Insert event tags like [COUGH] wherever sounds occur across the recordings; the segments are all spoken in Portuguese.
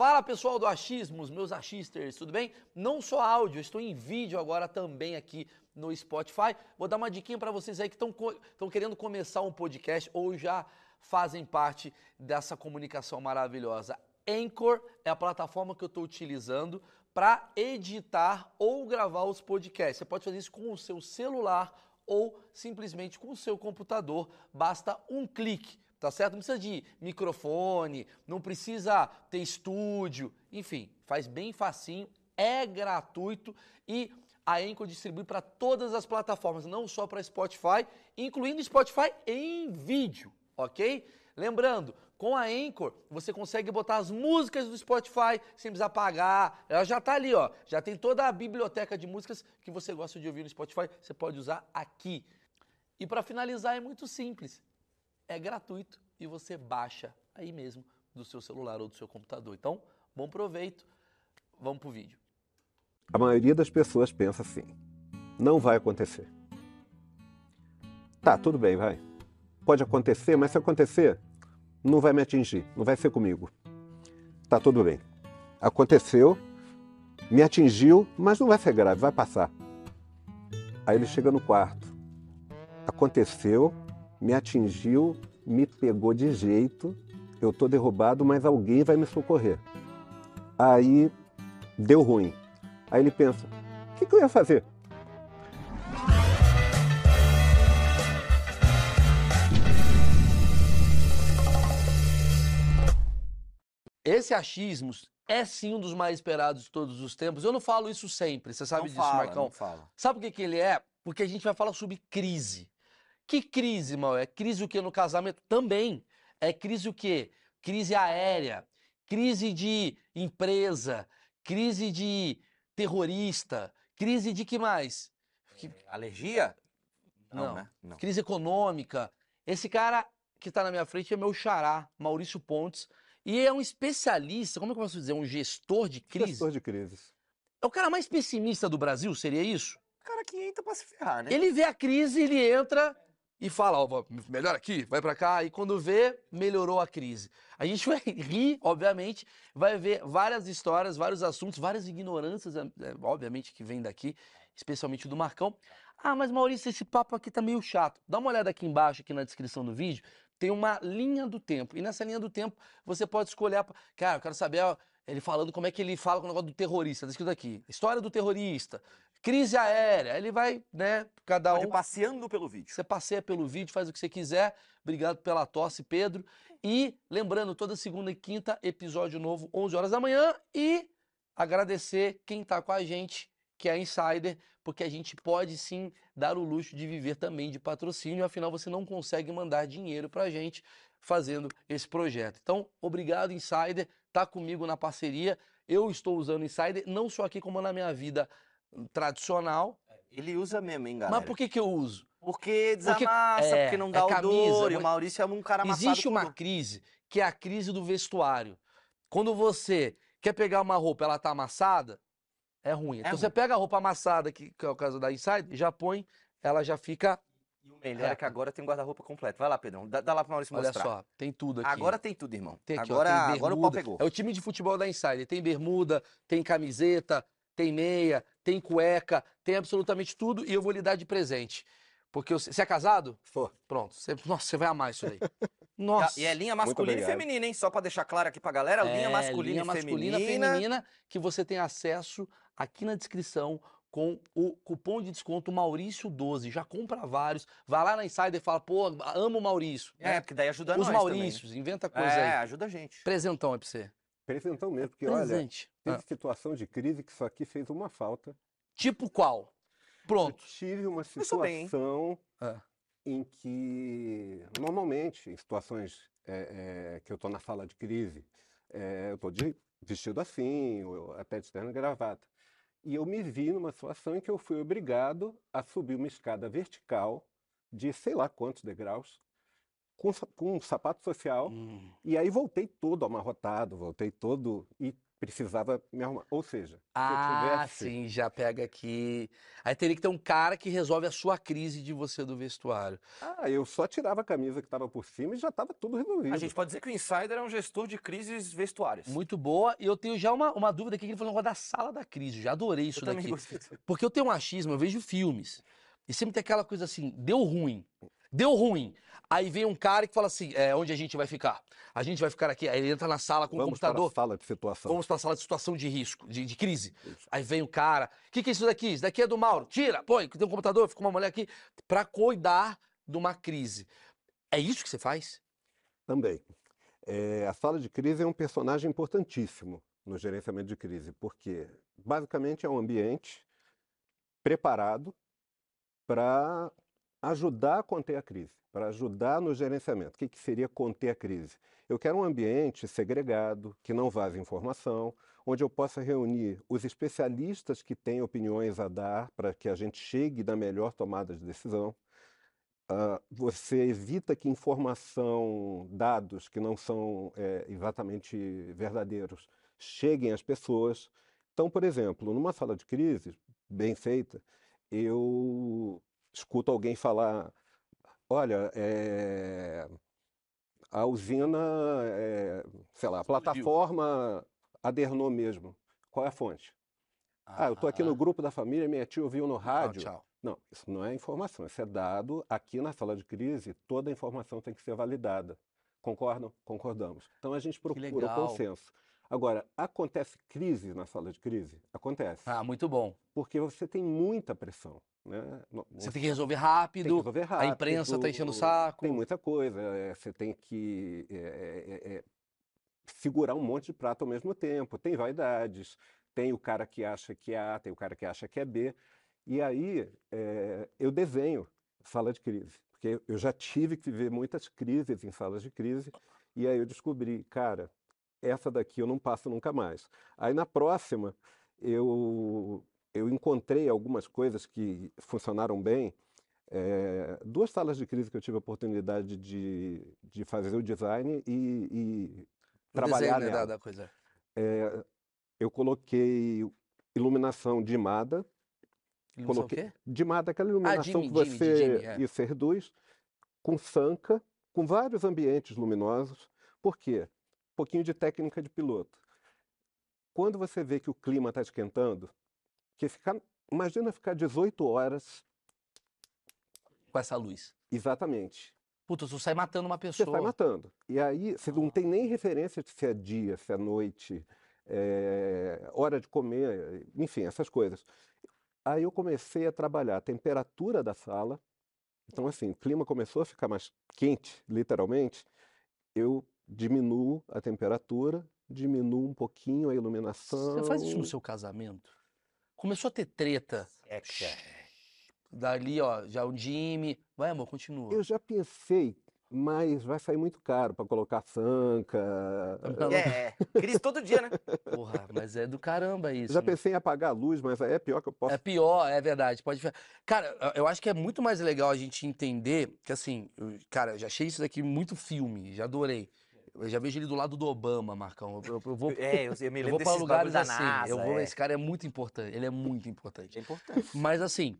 Fala pessoal do Achismos, meus achisters, tudo bem? Não só áudio, estou em vídeo agora também aqui no Spotify. Vou dar uma diquinha para vocês aí que estão querendo começar um podcast ou já fazem parte dessa comunicação maravilhosa. Anchor é a plataforma que eu estou utilizando para editar ou gravar os podcasts. Você pode fazer isso com o seu celular ou simplesmente com o seu computador. Basta um clique tá certo? Não precisa de microfone, não precisa ter estúdio, enfim, faz bem facinho, é gratuito e a Anchor distribui para todas as plataformas, não só para Spotify, incluindo Spotify em vídeo, ok? Lembrando, com a Anchor você consegue botar as músicas do Spotify sem precisar pagar. Ela já está ali, ó. Já tem toda a biblioteca de músicas que você gosta de ouvir no Spotify, você pode usar aqui. E para finalizar é muito simples é gratuito e você baixa aí mesmo do seu celular ou do seu computador. Então, bom proveito. Vamos pro vídeo. A maioria das pessoas pensa assim: não vai acontecer. Tá, tudo bem, vai. Pode acontecer, mas se acontecer, não vai me atingir, não vai ser comigo. Tá tudo bem. Aconteceu, me atingiu, mas não vai ser grave, vai passar. Aí ele chega no quarto. Aconteceu, me atingiu, me pegou de jeito, eu tô derrubado, mas alguém vai me socorrer. Aí deu ruim. Aí ele pensa: o que, que eu ia fazer? Esse achismo é sim um dos mais esperados de todos os tempos. Eu não falo isso sempre, você sabe não disso, fala, Marcão. Não fala. Sabe o que, que ele é? Porque a gente vai falar sobre crise. Que crise, mal? É crise o que no casamento? Também. É crise o quê? Crise aérea, crise de empresa, crise de terrorista, crise de que mais? Que... É, alergia? Não, Não, né? Não. Crise econômica. Esse cara que está na minha frente é meu xará, Maurício Pontes, e é um especialista, como é que eu posso dizer, um gestor de crise. Gestor de crises. É o cara mais pessimista do Brasil, seria isso? O cara que entra pra se ferrar, né? Ele vê a crise, ele entra e fala, ó, melhor aqui, vai para cá, e quando vê, melhorou a crise. A gente vai [LAUGHS] rir, obviamente, vai ver várias histórias, vários assuntos, várias ignorâncias, é, é, obviamente, que vem daqui, especialmente do Marcão. Ah, mas Maurício, esse papo aqui tá meio chato. Dá uma olhada aqui embaixo, aqui na descrição do vídeo, tem uma linha do tempo. E nessa linha do tempo, você pode escolher. Cara, eu quero saber ó, ele falando como é que ele fala com o negócio do terrorista. Tá escrito aqui. História do terrorista. Crise aérea. Ele vai, né? Cada Pode um. passeando pelo vídeo. Você passeia pelo vídeo, faz o que você quiser. Obrigado pela tosse, Pedro. E lembrando, toda segunda e quinta, episódio novo, 11 horas da manhã. E agradecer quem tá com a gente, que é a Insider, porque a gente pode sim dar o luxo de viver também de patrocínio. Afinal, você não consegue mandar dinheiro pra gente fazendo esse projeto. Então, obrigado, Insider. Tá comigo na parceria. Eu estou usando Insider, não só aqui como na minha vida tradicional. Ele usa mesmo, hein, galera? Mas por que, que eu uso? Porque desamassa, porque, é, porque não dá é camisa, odor, e o Maurício é um cara amassado. Existe uma crise, que é a crise do vestuário. Quando você quer pegar uma roupa, ela tá amassada, é ruim. É então ruim. você pega a roupa amassada, que, que é o caso da Inside, já põe, ela já fica e o melhor é que agora tem guarda-roupa completo. Vai lá, Pedrão. Dá, dá lá pro Maurício Olha mostrar. Olha só, tem tudo aqui. Agora tem tudo, irmão. Tem aqui, agora, ó, tem agora o pau pegou. É o time de futebol da Insider. Tem bermuda, tem camiseta, tem meia, tem cueca, tem absolutamente tudo e eu vou lhe dar de presente. Porque você é casado? For. Pronto. Você, nossa, você vai amar isso aí. [LAUGHS] Nossa. E é linha masculina e feminina, hein? Só para deixar claro aqui pra galera, é, linha masculina linha e masculina, feminina. feminina, que você tem acesso aqui na descrição com o cupom de desconto Maurício12. Já compra vários. Vai lá na Insider e fala, pô, amo o Maurício. É, porque daí ajuda Os nós Maurícios, também, né? inventa coisa é, aí. É, ajuda a gente. Presentão é pra você. Presentão mesmo, porque Presente. olha, teve ah. situação de crise que isso aqui fez uma falta. Tipo qual? Pronto. Eu tive uma situação ah. em que, normalmente, em situações é, é, que eu estou na sala de crise, é, eu estou vestido assim, ou até de terno e gravata. E eu me vi numa situação em que eu fui obrigado a subir uma escada vertical de sei lá quantos degraus, com, com um sapato social. Hum. E aí voltei todo amarrotado, voltei todo. E precisava me arrumar. Ou seja, ah, tivesse... sim, já pega aqui. Aí teria que ter um cara que resolve a sua crise de você do vestuário. Ah, eu só tirava a camisa que estava por cima e já estava tudo resolvido. A gente pode dizer que o Insider é um gestor de crises vestuárias. Muito boa. E eu tenho já uma, uma dúvida aqui que ele falou da sala da crise. Já adorei isso eu daqui. Porque eu tenho um achismo, eu vejo filmes. E sempre tem aquela coisa assim, deu ruim. Deu ruim. Aí vem um cara que fala assim: é, onde a gente vai ficar? A gente vai ficar aqui. Aí ele entra na sala com o computador. Para a sala de situação. Vamos para a sala de situação de risco, de, de crise. Isso. Aí vem o cara: o que, que é isso daqui? Isso daqui é do Mauro. Tira, põe, tem um computador, fica uma mulher aqui. Para cuidar de uma crise. É isso que você faz? Também. É, a sala de crise é um personagem importantíssimo no gerenciamento de crise, porque basicamente é um ambiente preparado para ajudar a conter a crise, para ajudar no gerenciamento. O que, que seria conter a crise? Eu quero um ambiente segregado, que não vaze informação, onde eu possa reunir os especialistas que têm opiniões a dar para que a gente chegue na melhor tomada de decisão. Uh, você evita que informação, dados que não são é, exatamente verdadeiros, cheguem às pessoas. Então, por exemplo, numa sala de crise bem feita, eu escuto alguém falar: olha, é, a usina, é, sei lá, a plataforma adernou mesmo. Qual é a fonte? Ah, ah eu estou aqui no grupo da família, minha tia ouviu no rádio. Tchau, tchau. Não, isso não é informação, isso é dado. Aqui na sala de crise, toda a informação tem que ser validada. Concordam? Concordamos. Então a gente procura o consenso. Agora, acontece crise na sala de crise? Acontece. Ah, muito bom. Porque você tem muita pressão. Né? Você tem que resolver rápido, tem que resolver rápido a imprensa está enchendo o saco. Tem muita coisa, é, você tem que é, é, é, segurar um monte de prato ao mesmo tempo. Tem vaidades, tem o cara que acha que é A, tem o cara que acha que é B. E aí é, eu desenho sala de crise, porque eu já tive que viver muitas crises em salas de crise, e aí eu descobri, cara, essa daqui eu não passo nunca mais. Aí na próxima eu eu encontrei algumas coisas que funcionaram bem. É, duas salas de crise que eu tive a oportunidade de, de fazer o design e, e trabalhar desenho, nela. Da, da coisa. É, eu coloquei iluminação dimada. Iluminação coloquei, o quê? Dimada, aquela iluminação ah, Jimmy, que você Jimmy, Jimmy, é. isso reduz, com sanca, com vários ambientes luminosos. Por quê? Um pouquinho de técnica de piloto. Quando você vê que o clima está esquentando, que ficar, imagina ficar 18 horas com essa luz. Exatamente. Puta, você sai matando uma pessoa. Você sai matando. E aí você não tem nem referência de se é dia, se é noite, é, hora de comer, enfim, essas coisas. Aí eu comecei a trabalhar a temperatura da sala. Então, assim, o clima começou a ficar mais quente, literalmente. Eu diminuo a temperatura, diminuo um pouquinho a iluminação. Você faz isso no seu casamento? Começou a ter treta. É, Dali, ó, já o Jimmy. Vai, amor, continua. Eu já pensei, mas vai sair muito caro para colocar sanca. É, crise todo dia, né? Porra, mas é do caramba isso. Já né? pensei em apagar a luz, mas é pior que eu posso. É pior, é verdade. Pode. Cara, eu acho que é muito mais legal a gente entender que, assim, eu, cara, já achei isso daqui muito filme, já adorei. Eu já vejo ele do lado do Obama, Marcão. Eu, eu vou, [LAUGHS] é, eu, eu me lembro eu vou para lugares assim. NASA, eu vou, é. esse cara é muito importante. Ele é muito importante. É importante. Mas assim,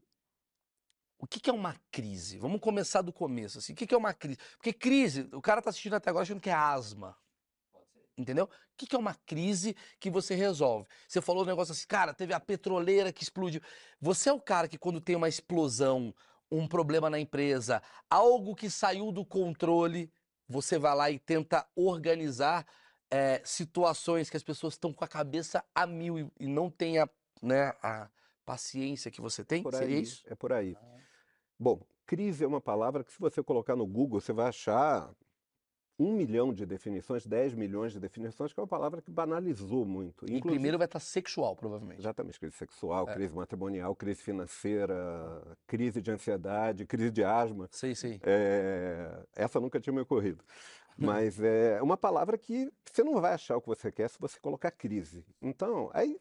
o que, que é uma crise? Vamos começar do começo. Assim, o que, que é uma crise? Porque crise, o cara tá assistindo até agora achando que é asma. Entendeu? O que, que é uma crise que você resolve? Você falou um negócio assim, cara, teve a petroleira que explodiu. Você é o cara que, quando tem uma explosão, um problema na empresa, algo que saiu do controle, você vai lá e tenta organizar é, situações que as pessoas estão com a cabeça a mil e, e não tem a, né, a paciência que você tem? Por Seria aí, isso? É por aí. Bom, crise é uma palavra que se você colocar no Google, você vai achar um milhão de definições, 10 milhões de definições, que é uma palavra que banalizou muito. E primeiro vai estar sexual, provavelmente. Exatamente, crise sexual, é. crise matrimonial, crise financeira, crise de ansiedade, crise de asma. Sim, sim. É... Essa nunca tinha me ocorrido. [LAUGHS] Mas é uma palavra que você não vai achar o que você quer se você colocar crise. Então, aí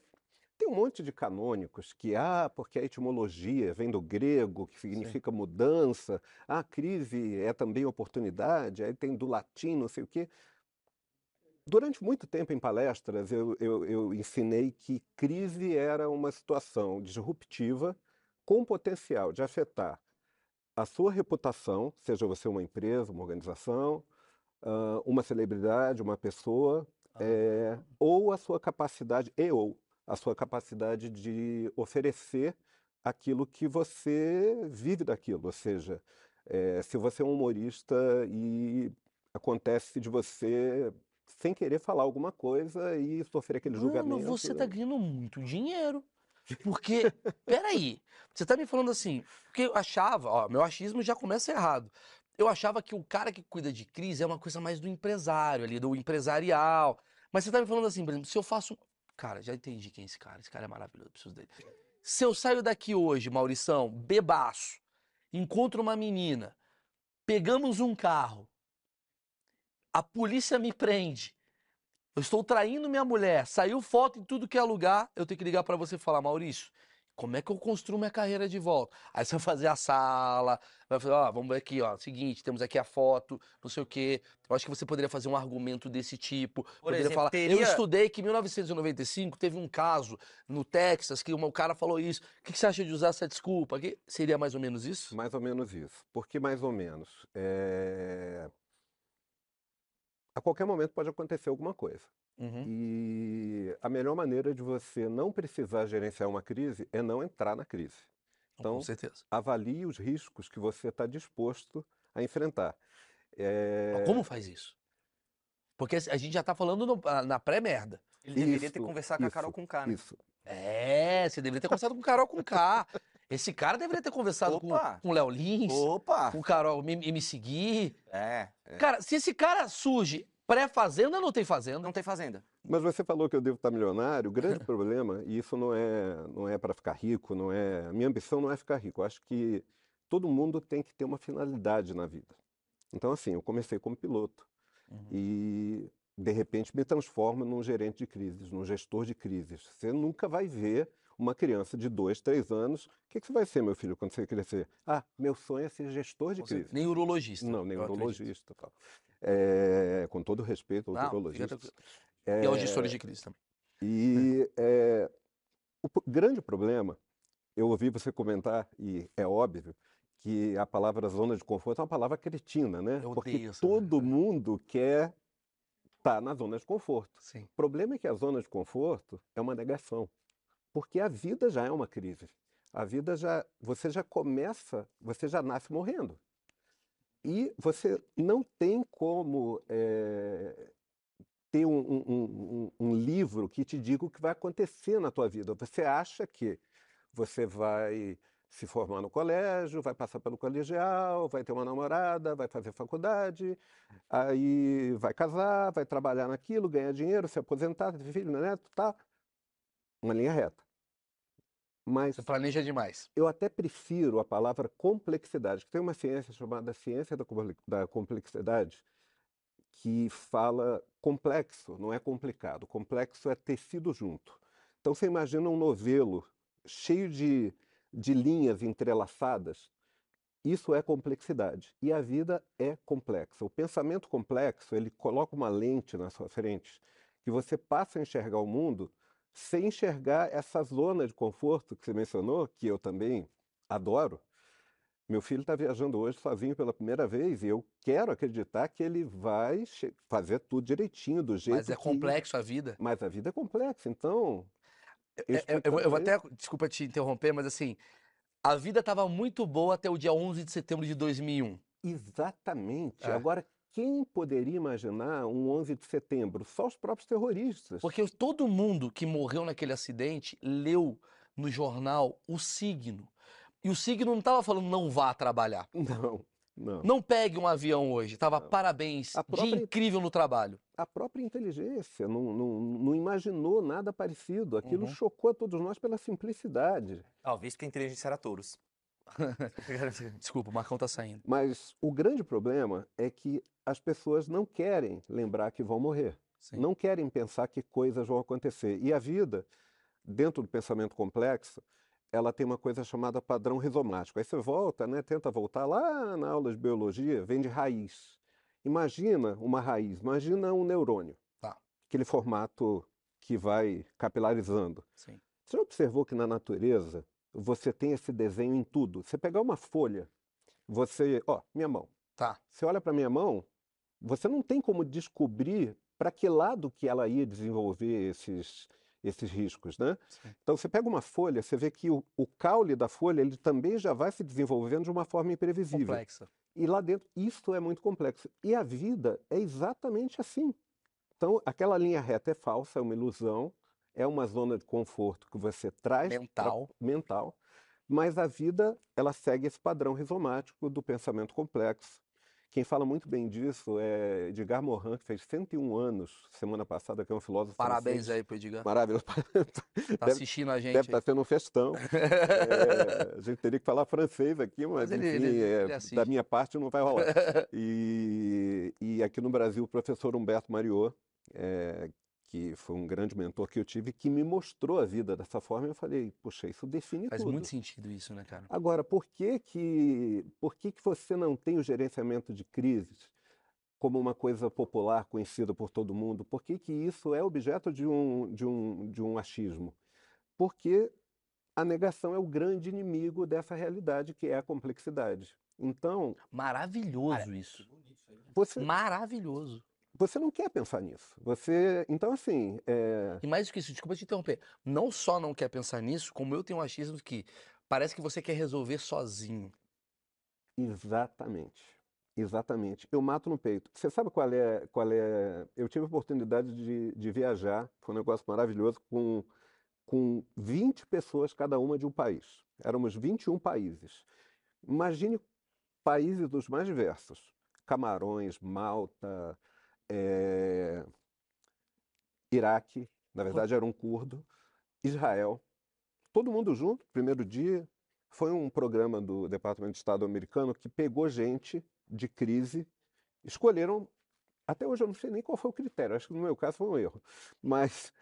um monte de canônicos que, ah, porque a etimologia vem do grego, que significa Sim. mudança, ah, crise é também oportunidade, aí tem do latim, não sei o quê. Durante muito tempo em palestras, eu, eu, eu ensinei que crise era uma situação disruptiva com potencial de afetar a sua reputação, seja você uma empresa, uma organização, uma celebridade, uma pessoa, é, ou a sua capacidade, e ou a sua capacidade de oferecer aquilo que você vive daquilo. Ou seja, é, se você é um humorista e acontece de você sem querer falar alguma coisa e sofrer aquele Mano, julgamento. você tá ganhando muito dinheiro. [LAUGHS] Porque, peraí, você tá me falando assim, porque eu achava, ó, meu achismo já começa errado. Eu achava que o cara que cuida de crise é uma coisa mais do empresário ali, do empresarial. Mas você tá me falando assim, por exemplo, se eu faço. Cara, já entendi quem é esse cara. Esse cara é maravilhoso, preciso dele. Se eu saio daqui hoje, Maurição, bebaço, encontro uma menina, pegamos um carro, a polícia me prende, eu estou traindo minha mulher, saiu foto em tudo que é lugar, eu tenho que ligar para você e falar, Maurício, como é que eu construo minha carreira de volta? Aí você vai fazer a sala, vai fazer, ó, vamos ver aqui, ó, seguinte, temos aqui a foto, não sei o quê. Eu acho que você poderia fazer um argumento desse tipo. Por poderia exemplo, falar, teria... eu estudei que em 1995 teve um caso no Texas que o cara falou isso. O que você acha de usar essa desculpa? Que seria mais ou menos isso? Mais ou menos isso. Por que mais ou menos? É... A qualquer momento pode acontecer alguma coisa. Uhum. E a melhor maneira de você não precisar gerenciar uma crise é não entrar na crise. Então, Com certeza. avalie os riscos que você está disposto a enfrentar. É... Como faz isso? Porque a gente já está falando no, na pré-merda. Ele isso, deveria ter conversado isso, com a Carol com K, né? Isso. É, você deveria ter conversado com Carol com K. Esse cara deveria ter conversado Opa. com o Léo Lins, Opa. com o Carol me, me seguir. É, é. Cara, se esse cara surge Pré-fazenda não tem fazenda. Não tem fazenda. Mas você falou que eu devo estar milionário. O grande [LAUGHS] problema, e isso não é, não é para ficar rico, não é. A minha ambição não é ficar rico. Eu acho que todo mundo tem que ter uma finalidade na vida. Então, assim, eu comecei como piloto. Uhum. E, de repente, me transformo num gerente de crises, num gestor de crises. Você nunca vai ver uma criança de dois, três anos. O que, que você vai ser, meu filho, quando você crescer? Ah, meu sonho é ser gestor de crise. Nem urologista. Não, nem urologista. Tal. É, com todo respeito ao urologista. É, e aos gestores de crise também. E é, o grande problema, eu ouvi você comentar, e é óbvio, que a palavra zona de conforto é uma palavra cretina, né? Eu Porque todo mundo quer estar tá na zona de conforto. Sim. O problema é que a zona de conforto é uma negação. Porque a vida já é uma crise. A vida já, você já começa, você já nasce morrendo. E você não tem como é, ter um, um, um, um, livro que te diga o que vai acontecer na tua vida. Você acha que você vai se formar no colégio, vai passar pelo colegial, vai ter uma namorada, vai fazer faculdade, aí vai casar, vai trabalhar naquilo, ganhar dinheiro, se aposentar, ter filho, neto, tá? Uma linha reta. Mas Você planeja demais. Eu até prefiro a palavra complexidade, que tem uma ciência chamada ciência da complexidade, que fala complexo, não é complicado. Complexo é tecido junto. Então você imagina um novelo cheio de, de linhas entrelaçadas. Isso é complexidade. E a vida é complexa. O pensamento complexo, ele coloca uma lente na sua frente que você passa a enxergar o mundo sem enxergar essa zona de conforto que você mencionou, que eu também adoro. Meu filho está viajando hoje sozinho pela primeira vez e eu quero acreditar que ele vai fazer tudo direitinho, do jeito Mas é que... complexo a vida. Mas a vida é complexa, então... Eu, é, eu, eu, eu vou até, desculpa te interromper, mas assim, a vida estava muito boa até o dia 11 de setembro de 2001. Exatamente. É. Agora, quem poderia imaginar um 11 de setembro? Só os próprios terroristas. Porque todo mundo que morreu naquele acidente leu no jornal o signo. E o signo não estava falando não vá trabalhar. Não, não. Não pegue um avião hoje. Tava parabéns, própria, dia incrível no trabalho. A própria inteligência não, não, não imaginou nada parecido. Aquilo uhum. chocou a todos nós pela simplicidade. Talvez que a inteligência era touros. [LAUGHS] Desculpa, o Marcão tá saindo. Mas o grande problema é que as pessoas não querem lembrar que vão morrer. Sim. Não querem pensar que coisas vão acontecer. E a vida, dentro do pensamento complexo, ela tem uma coisa chamada padrão rizomático. Aí você volta, né, tenta voltar lá na aula de biologia, vem de raiz. Imagina uma raiz, imagina um neurônio. Tá. aquele formato que vai capilarizando. Sim. Você já observou que na natureza você tem esse desenho em tudo? Você pegar uma folha, você, ó, minha mão. Tá. Você olha para minha mão, você não tem como descobrir para que lado que ela ia desenvolver esses esses riscos, né? Sim. Então você pega uma folha, você vê que o, o, caule da folha ele também já vai se desenvolvendo de uma forma imprevisível. Complexa. E lá dentro isso é muito complexo. E a vida é exatamente assim. Então aquela linha reta é falsa, é uma ilusão, é uma zona de conforto que você traz mental, pra, mental. Mas a vida ela segue esse padrão rizomático do pensamento complexo quem fala muito bem disso é Edgar Morin, que fez 101 anos semana passada, que é um filósofo Parabéns francês. aí pro Edgar. Maravilhoso. [LAUGHS] Tá assistindo a gente. Deve estar tá tendo um festão. [LAUGHS] é, a gente teria que falar francês aqui, mas, mas enfim, ele, ele, é, ele da minha parte não vai rolar. [LAUGHS] e, e aqui no Brasil, o professor Humberto Mariot, é, que foi um grande mentor que eu tive, que me mostrou a vida dessa forma. Eu falei, puxa, isso define Faz tudo. Faz muito sentido isso, né, cara? Agora, por que que, por que que você não tem o gerenciamento de crises como uma coisa popular, conhecida por todo mundo? Por que que isso é objeto de um, de um, de um achismo? Porque a negação é o grande inimigo dessa realidade, que é a complexidade. Então... Maravilhoso isso. Você... Maravilhoso. Você não quer pensar nisso. Você, então assim, é... e mais do que isso, desculpa te interromper. Não só não quer pensar nisso, como eu tenho um achismo que parece que você quer resolver sozinho. Exatamente. Exatamente. Eu mato no peito. Você sabe qual é, qual é? Eu tive a oportunidade de, de viajar, foi um negócio maravilhoso, com, com 20 pessoas, cada uma de um país. Éramos 21 países. Imagine países dos mais diversos: Camarões, Malta, é, Iraque, na verdade era um curdo, Israel, todo mundo junto, primeiro dia. Foi um programa do Departamento de Estado americano que pegou gente de crise, escolheram. Até hoje eu não sei nem qual foi o critério, acho que no meu caso foi um erro. Mas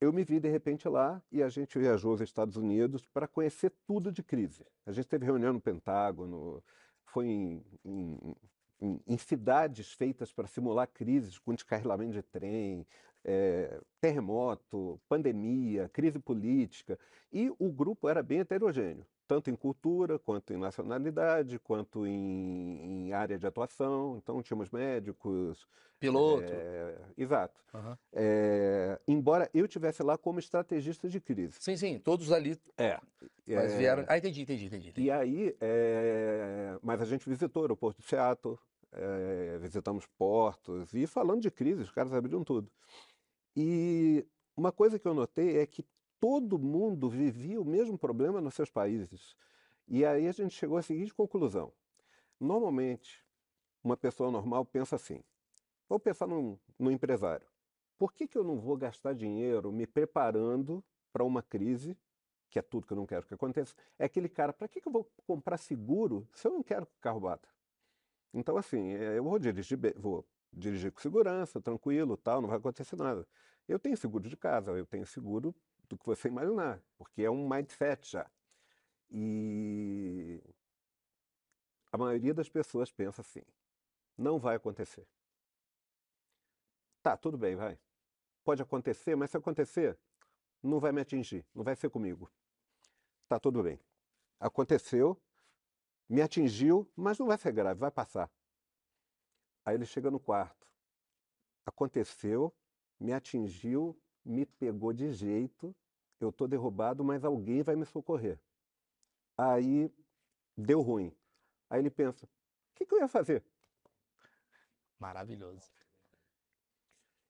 eu me vi de repente lá e a gente viajou aos Estados Unidos para conhecer tudo de crise. A gente teve reunião no Pentágono, foi em, em em, em cidades feitas para simular crises com descarrilamento de trem, é, terremoto, pandemia, crise política. E o grupo era bem heterogêneo, tanto em cultura, quanto em nacionalidade, quanto em, em área de atuação. Então, tínhamos médicos. Piloto. É, exato. Uhum. É, embora eu tivesse lá como estrategista de crise. Sim, sim, todos ali. É. Mas vieram. Ah, entendi, entendi, entendi. entendi. E aí, mas a gente visitou o aeroporto de Seattle, é, visitamos portos e falando de crise, os caras abriram tudo. E uma coisa que eu notei é que todo mundo vivia o mesmo problema nos seus países. E aí a gente chegou à seguinte conclusão: normalmente, uma pessoa normal pensa assim. Vou pensar num empresário. Por que, que eu não vou gastar dinheiro me preparando para uma crise, que é tudo que eu não quero que aconteça? É aquele cara, para que, que eu vou comprar seguro se eu não quero que o carro bata? Então, assim, eh, eu vou dirigir, vou dirigir com segurança, tranquilo, tal, não vai acontecer nada. Eu tenho seguro de casa, eu tenho seguro do que você imaginar, porque é um mindset já. E a maioria das pessoas pensa assim: não vai acontecer. Tá, tudo bem, vai. Pode acontecer, mas se acontecer, não vai me atingir, não vai ser comigo. Tá tudo bem. Aconteceu, me atingiu, mas não vai ser grave, vai passar. Aí ele chega no quarto. Aconteceu, me atingiu, me pegou de jeito, eu estou derrubado, mas alguém vai me socorrer. Aí deu ruim. Aí ele pensa: o que, que eu ia fazer? Maravilhoso.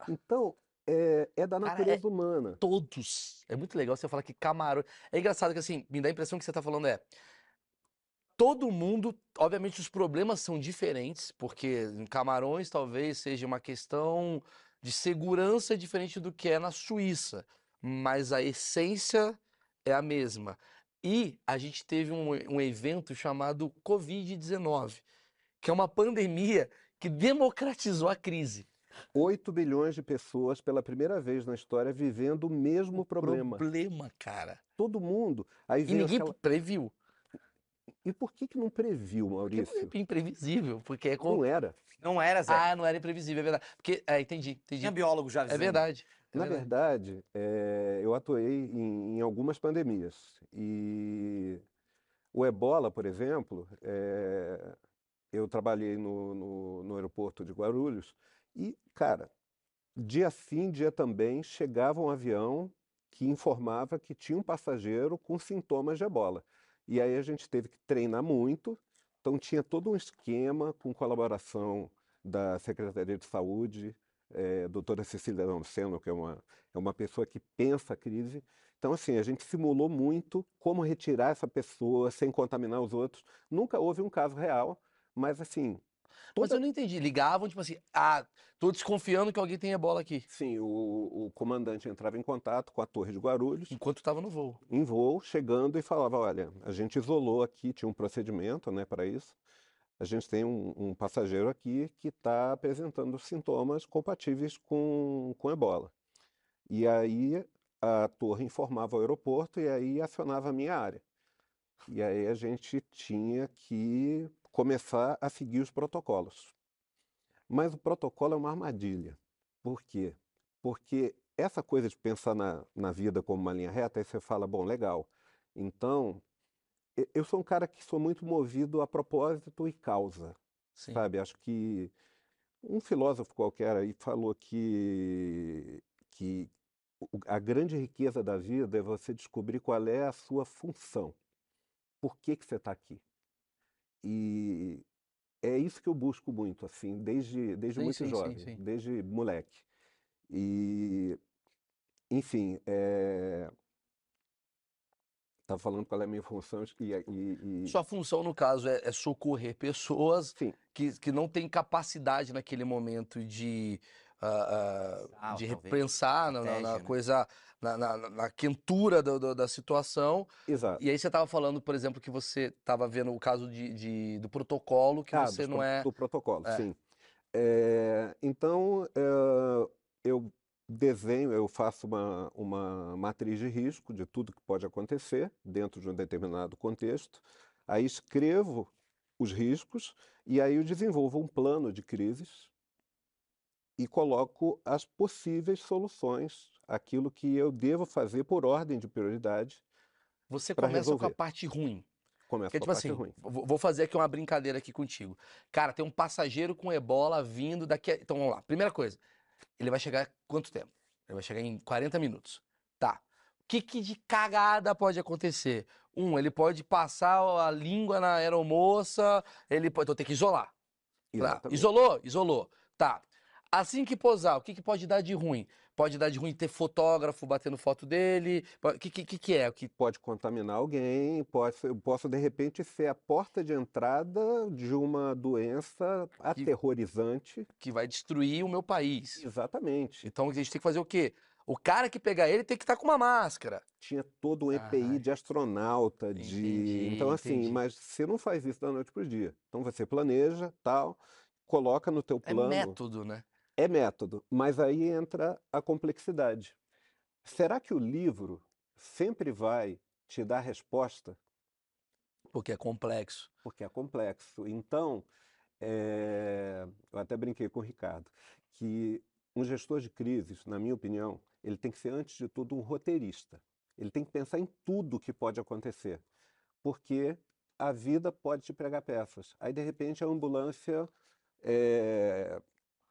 Então, é, é, da natureza Cara, é humana. Todos. É muito legal você falar que camarão. É engraçado que assim, me dá a impressão que você está falando é todo mundo, obviamente os problemas são diferentes, porque em Camarões talvez seja uma questão de segurança diferente do que é na Suíça, mas a essência é a mesma. E a gente teve um, um evento chamado Covid-19, que é uma pandemia que democratizou a crise. 8 bilhões de pessoas pela primeira vez na história vivendo o mesmo o problema. Problema, cara. Todo mundo. Aí e ninguém aquela... previu. E por que, que não previu, Maurício? Porque é imprevisível, porque é como... Não era. Não era, Zé. Ah, não era imprevisível, é verdade. Porque, é, entendi, entendi. Tinha biólogo já É verdade. É Na verdade, verdade é, eu atuei em, em, algumas pandemias. E o ebola, por exemplo, é, eu trabalhei no, no, no aeroporto de Guarulhos e, cara, dia sim, dia também, chegava um avião que informava que tinha um passageiro com sintomas de ebola. E aí a gente teve que treinar muito, então tinha todo um esquema com colaboração da Secretaria de Saúde, é, doutora Cecília Damasceno, que é uma, é uma pessoa que pensa a crise. Então, assim, a gente simulou muito como retirar essa pessoa sem contaminar os outros. Nunca houve um caso real, mas assim, Toda... Mas eu não entendi. Ligavam, tipo assim, ah, tô desconfiando que alguém tem ebola aqui. Sim, o, o comandante entrava em contato com a torre de Guarulhos. Enquanto estava no voo. Em voo, chegando e falava, olha, a gente isolou aqui, tinha um procedimento, né, para isso. A gente tem um, um passageiro aqui que está apresentando sintomas compatíveis com, com ebola. E aí a torre informava o aeroporto e aí acionava a minha área. E aí a gente tinha que começar a seguir os protocolos. Mas o protocolo é uma armadilha. Por quê? Porque essa coisa de pensar na, na vida como uma linha reta, aí você fala, bom, legal. Então, eu sou um cara que sou muito movido a propósito e causa. Sim. Sabe? Acho que um filósofo qualquer aí falou que, que a grande riqueza da vida é você descobrir qual é a sua função. Por que, que você está aqui? E é isso que eu busco muito, assim, desde, desde sim, muito sim, jovem, sim, desde moleque. E, enfim, é... Estava falando qual é a minha função e, e, e... Sua função, no caso, é, é socorrer pessoas que, que não têm capacidade naquele momento de, uh, uh, de repensar na, na, na né? coisa na, na, na quentura do, do, da situação. Exato. E aí você estava falando, por exemplo, que você estava vendo o caso de, de, do protocolo, que ah, você não é. Do protocolo, é. sim. É, então, é, eu desenho, eu faço uma, uma matriz de risco de tudo que pode acontecer dentro de um determinado contexto. Aí escrevo os riscos e aí eu desenvolvo um plano de crises e coloco as possíveis soluções aquilo que eu devo fazer por ordem de prioridade. Você começa resolver. com a parte ruim. Começa Porque, com tipo a parte assim, ruim. Vou fazer aqui uma brincadeira aqui contigo. Cara, tem um passageiro com ebola vindo daqui. A... Então vamos lá. Primeira coisa, ele vai chegar quanto tempo? Ele vai chegar em 40 minutos. Tá. O que, que de cagada pode acontecer? Um, ele pode passar a língua na aeromoça, ele pode. Então tem que isolar. Exatamente. Isolou? Isolou. Tá. Assim que posar, o que, que pode dar de ruim? Pode dar de ruim ter fotógrafo batendo foto dele? O que, que, que é? Que... Pode contaminar alguém, pode, posso de repente ser a porta de entrada de uma doença aterrorizante. Que vai destruir o meu país. Exatamente. Então a gente tem que fazer o quê? O cara que pegar ele tem que estar tá com uma máscara. Tinha todo um EPI ah, de astronauta, entendi, de. Então, assim, entendi. mas você não faz isso da noite para o dia. Então você planeja, tal, coloca no teu é plano. É método, né? É método, mas aí entra a complexidade. Será que o livro sempre vai te dar resposta? Porque é complexo. Porque é complexo. Então, é... eu até brinquei com o Ricardo, que um gestor de crises, na minha opinião, ele tem que ser, antes de tudo, um roteirista. Ele tem que pensar em tudo que pode acontecer. Porque a vida pode te pregar peças. Aí, de repente, a ambulância é,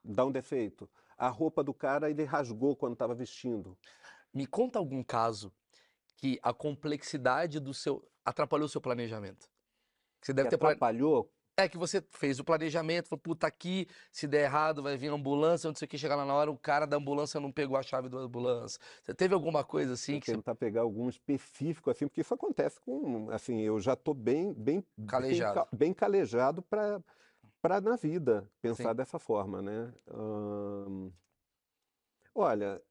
dá um defeito. A roupa do cara ele rasgou quando estava vestindo. Me conta algum caso que a complexidade do seu atrapalhou o seu planejamento. Você deve que ter atrapalhou. É que você fez o planejamento, falou, puta, aqui, se der errado, vai vir a ambulância, não sei o que, chegar lá na hora, o cara da ambulância não pegou a chave da ambulância. Você teve alguma coisa assim? Vou que tentar você... pegar algum específico, assim, porque isso acontece com, assim, eu já estou bem, bem, calejado. bem, bem calejado para para na vida pensar Sim. dessa forma, né? Hum, olha,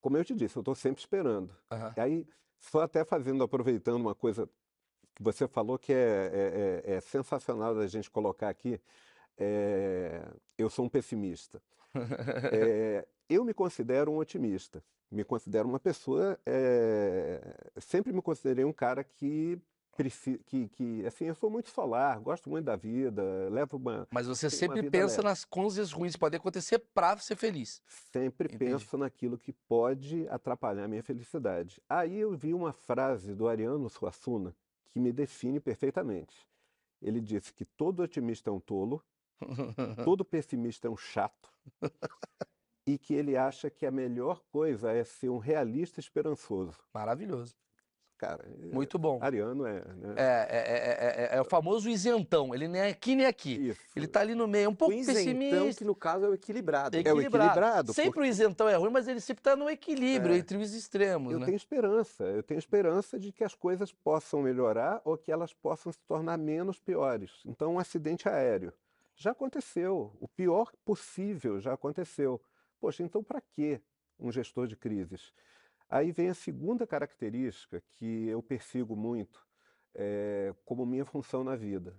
como eu te disse, eu estou sempre esperando. Uhum. Aí, só até fazendo, aproveitando uma coisa que você falou que é, é, é, é sensacional da gente colocar aqui, é, eu sou um pessimista. É, [LAUGHS] eu me considero um otimista. Me considero uma pessoa. É, sempre me considerei um cara que que, que, assim, eu sou muito solar, gosto muito da vida, levo uma. Mas você sempre pensa leve. nas coisas ruins que podem acontecer para ser feliz. Sempre Entendi. penso naquilo que pode atrapalhar a minha felicidade. Aí eu vi uma frase do Ariano Suassuna que me define perfeitamente. Ele disse que todo otimista é um tolo, todo [LAUGHS] pessimista é um chato, e que ele acha que a melhor coisa é ser um realista esperançoso. Maravilhoso. Cara, muito bom. Ariano é, né? é, é, é, é, o famoso isentão. Ele nem é aqui nem aqui. Isso. Ele tá ali no meio, um pouco o isentão, pessimista. que no caso é o equilibrado. equilibrado. É o equilibrado. Sempre porque... o isentão é ruim, mas ele sempre está no equilíbrio entre os extremos. Eu né? tenho esperança. Eu tenho esperança de que as coisas possam melhorar ou que elas possam se tornar menos piores. Então, um acidente aéreo já aconteceu. O pior possível já aconteceu. Poxa, então para que um gestor de crises? Aí vem a segunda característica que eu persigo muito é, como minha [LAUGHS] função na vida.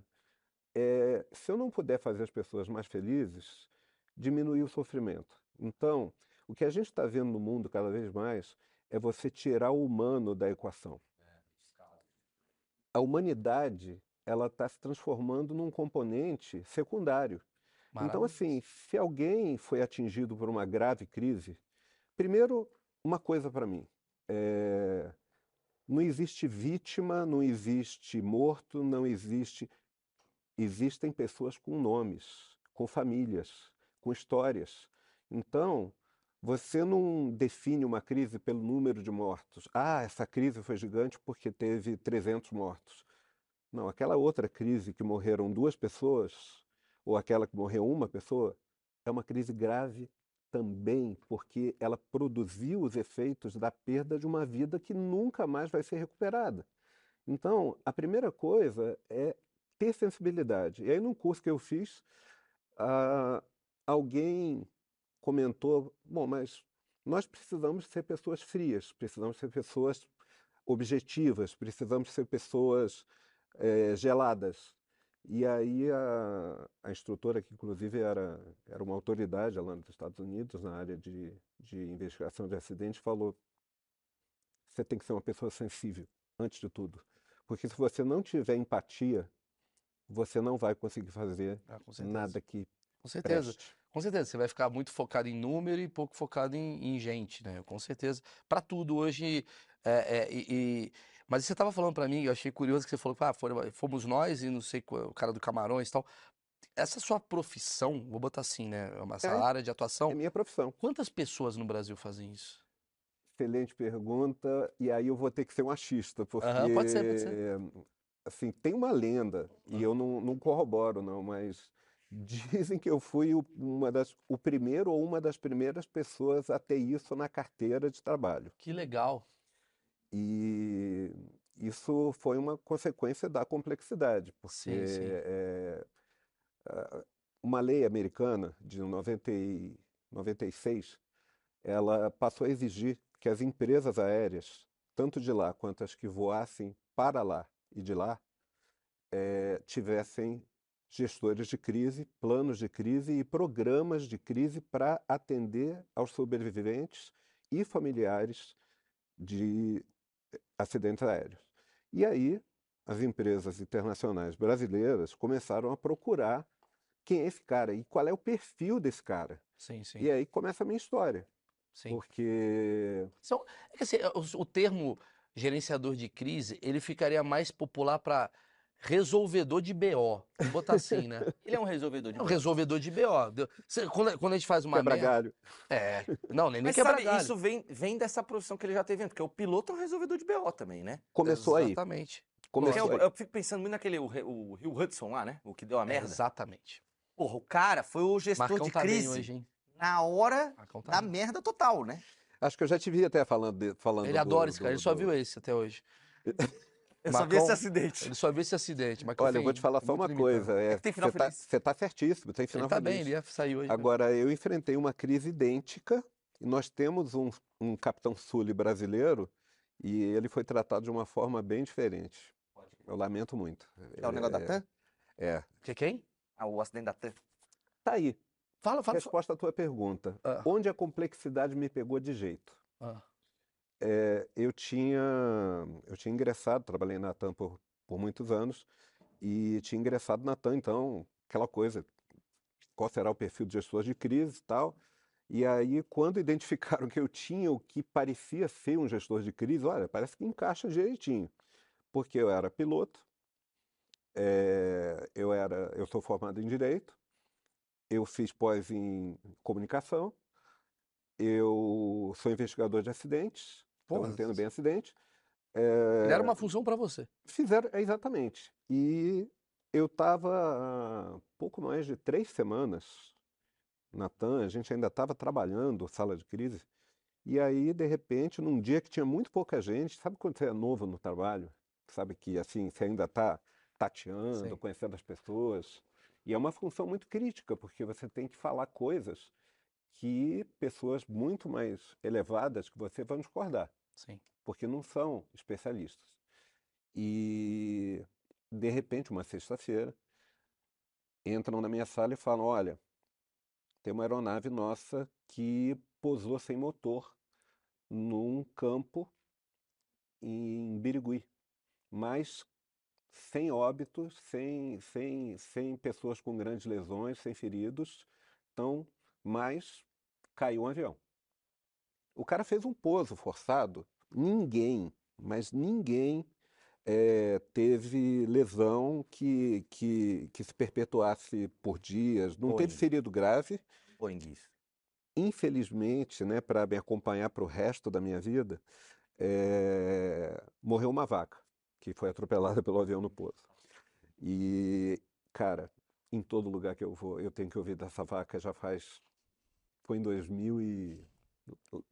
É, se eu não puder fazer as pessoas mais felizes, diminuir o sofrimento. Então, o que a gente está vendo no mundo cada vez mais é você tirar o humano da equação. A humanidade ela está se transformando num componente secundário. Então, assim, se alguém foi atingido por uma grave crise, primeiro uma coisa para mim. É... Não existe vítima, não existe morto, não existe. Existem pessoas com nomes, com famílias, com histórias. Então, você não define uma crise pelo número de mortos. Ah, essa crise foi gigante porque teve 300 mortos. Não, aquela outra crise que morreram duas pessoas, ou aquela que morreu uma pessoa, é uma crise grave também porque ela produziu os efeitos da perda de uma vida que nunca mais vai ser recuperada. Então, a primeira coisa é ter sensibilidade. E aí, num curso que eu fiz, uh, alguém comentou: bom, mas nós precisamos ser pessoas frias, precisamos ser pessoas objetivas, precisamos ser pessoas é, geladas. E aí a, a instrutora, que inclusive era, era uma autoridade lá nos Estados Unidos na área de, de investigação de acidentes, falou: você tem que ser uma pessoa sensível, antes de tudo. Porque se você não tiver empatia, você não vai conseguir fazer ah, nada que. Com certeza. Preste. Com certeza, você vai ficar muito focado em número e pouco focado em, em gente, né? Com certeza. Para tudo hoje. É, é, e, mas você estava falando para mim, eu achei curioso que você falou que ah, fomos nós e não sei o cara do Camarões e tal. Essa sua profissão, vou botar assim, né? Essa é, área de atuação. É minha profissão. Quantas pessoas no Brasil fazem isso? Excelente pergunta. E aí eu vou ter que ser um achista, porque. Uhum, pode ser, pode ser. Assim, tem uma lenda, uhum. e eu não, não corroboro, não, mas dizem que eu fui uma das, o primeiro ou uma das primeiras pessoas a ter isso na carteira de trabalho. Que legal. E isso foi uma consequência da complexidade, porque sim, sim. É, uma lei americana de 90 e 96, ela passou a exigir que as empresas aéreas, tanto de lá quanto as que voassem para lá e de lá, é, tivessem gestores de crise, planos de crise e programas de crise para atender aos sobreviventes e familiares de acidentes aéreos. E aí, as empresas internacionais brasileiras começaram a procurar quem é esse cara e qual é o perfil desse cara. Sim, sim. E aí começa a minha história. Sim. Porque. São, é que, assim, o, o termo gerenciador de crise, ele ficaria mais popular para resolvedor de BO. Vou botar assim, né? [LAUGHS] Ele é um resolvedor de BO. É um resolvedor de BO. Quando, quando a gente faz uma quebra merda... galho. É. Não, nem, nem quebra sabe, galho. isso vem, vem dessa profissão que ele já teve porque o piloto é um resolvedor de BO também, né? Começou Exatamente. aí. Exatamente. Começou eu, eu, fico pensando muito naquele, o, o Rio Hudson lá, né? O que deu a merda. exatamente. Porra, o cara foi o gestor Marcão de tá crise hoje, na hora tá da bem. merda total, né? Acho que eu já te vi até falando, de, falando Ele do, adora esse cara, do, ele só viu esse até hoje. [LAUGHS] Eu só vi esse acidente. Ele só viu esse acidente. Olha, eu vou te falar só uma coisa. É, é tem final você tá, você tá certíssimo, tem final ele tá feliz. bem, ele ia sair hoje. Agora, eu enfrentei uma crise idêntica e nós temos um, um capitão Sully brasileiro e ele foi tratado de uma forma bem diferente. Eu lamento muito. É o negócio da TAM? É. Que quem? Ah, o acidente da TAM. Tá aí. Fala, fala. Resposta à tua pergunta. Ah. Onde a complexidade me pegou de jeito? Ah. É, eu tinha eu tinha ingressado, trabalhei na TAM por por muitos anos e tinha ingressado na TAM, então, aquela coisa, qual será o perfil de gestor de crise e tal. E aí, quando [LAUGHS] identificaram que eu tinha o que parecia ser um gestor de crise, olha, parece que encaixa direitinho. Porque eu era piloto, é, eu, era, eu sou formado em Direito, eu fiz pós em Comunicação, eu sou investigador de acidentes, Pô, eu entendo bem acidente. É, Era uma função para você. Fizeram, é, exatamente. E eu estava pouco mais de três semanas na TAM, a gente ainda estava trabalhando, sala de crise, e aí, de repente, num dia que tinha muito pouca gente, sabe quando você é novo no trabalho? Sabe que, assim, você ainda está tateando, Sim. conhecendo as pessoas, e é uma função muito crítica, porque você tem que falar coisas que pessoas muito mais elevadas que você vão discordar. Sim. Porque não são especialistas. E, de repente, uma sexta-feira, entram na minha sala e falam: olha, tem uma aeronave nossa que pousou sem motor num campo em Birigui, mas sem óbitos, sem, sem, sem pessoas com grandes lesões, sem feridos, então, mas caiu um avião. O cara fez um pouso forçado, ninguém, mas ninguém é, teve lesão que, que, que se perpetuasse por dias, não Boeing. teve ferido grave. Boeing. Infelizmente, né, para me acompanhar para o resto da minha vida, é, morreu uma vaca que foi atropelada [LAUGHS] pelo avião no pouso. E, cara, em todo lugar que eu vou, eu tenho que ouvir dessa vaca já faz. Foi em 2000 e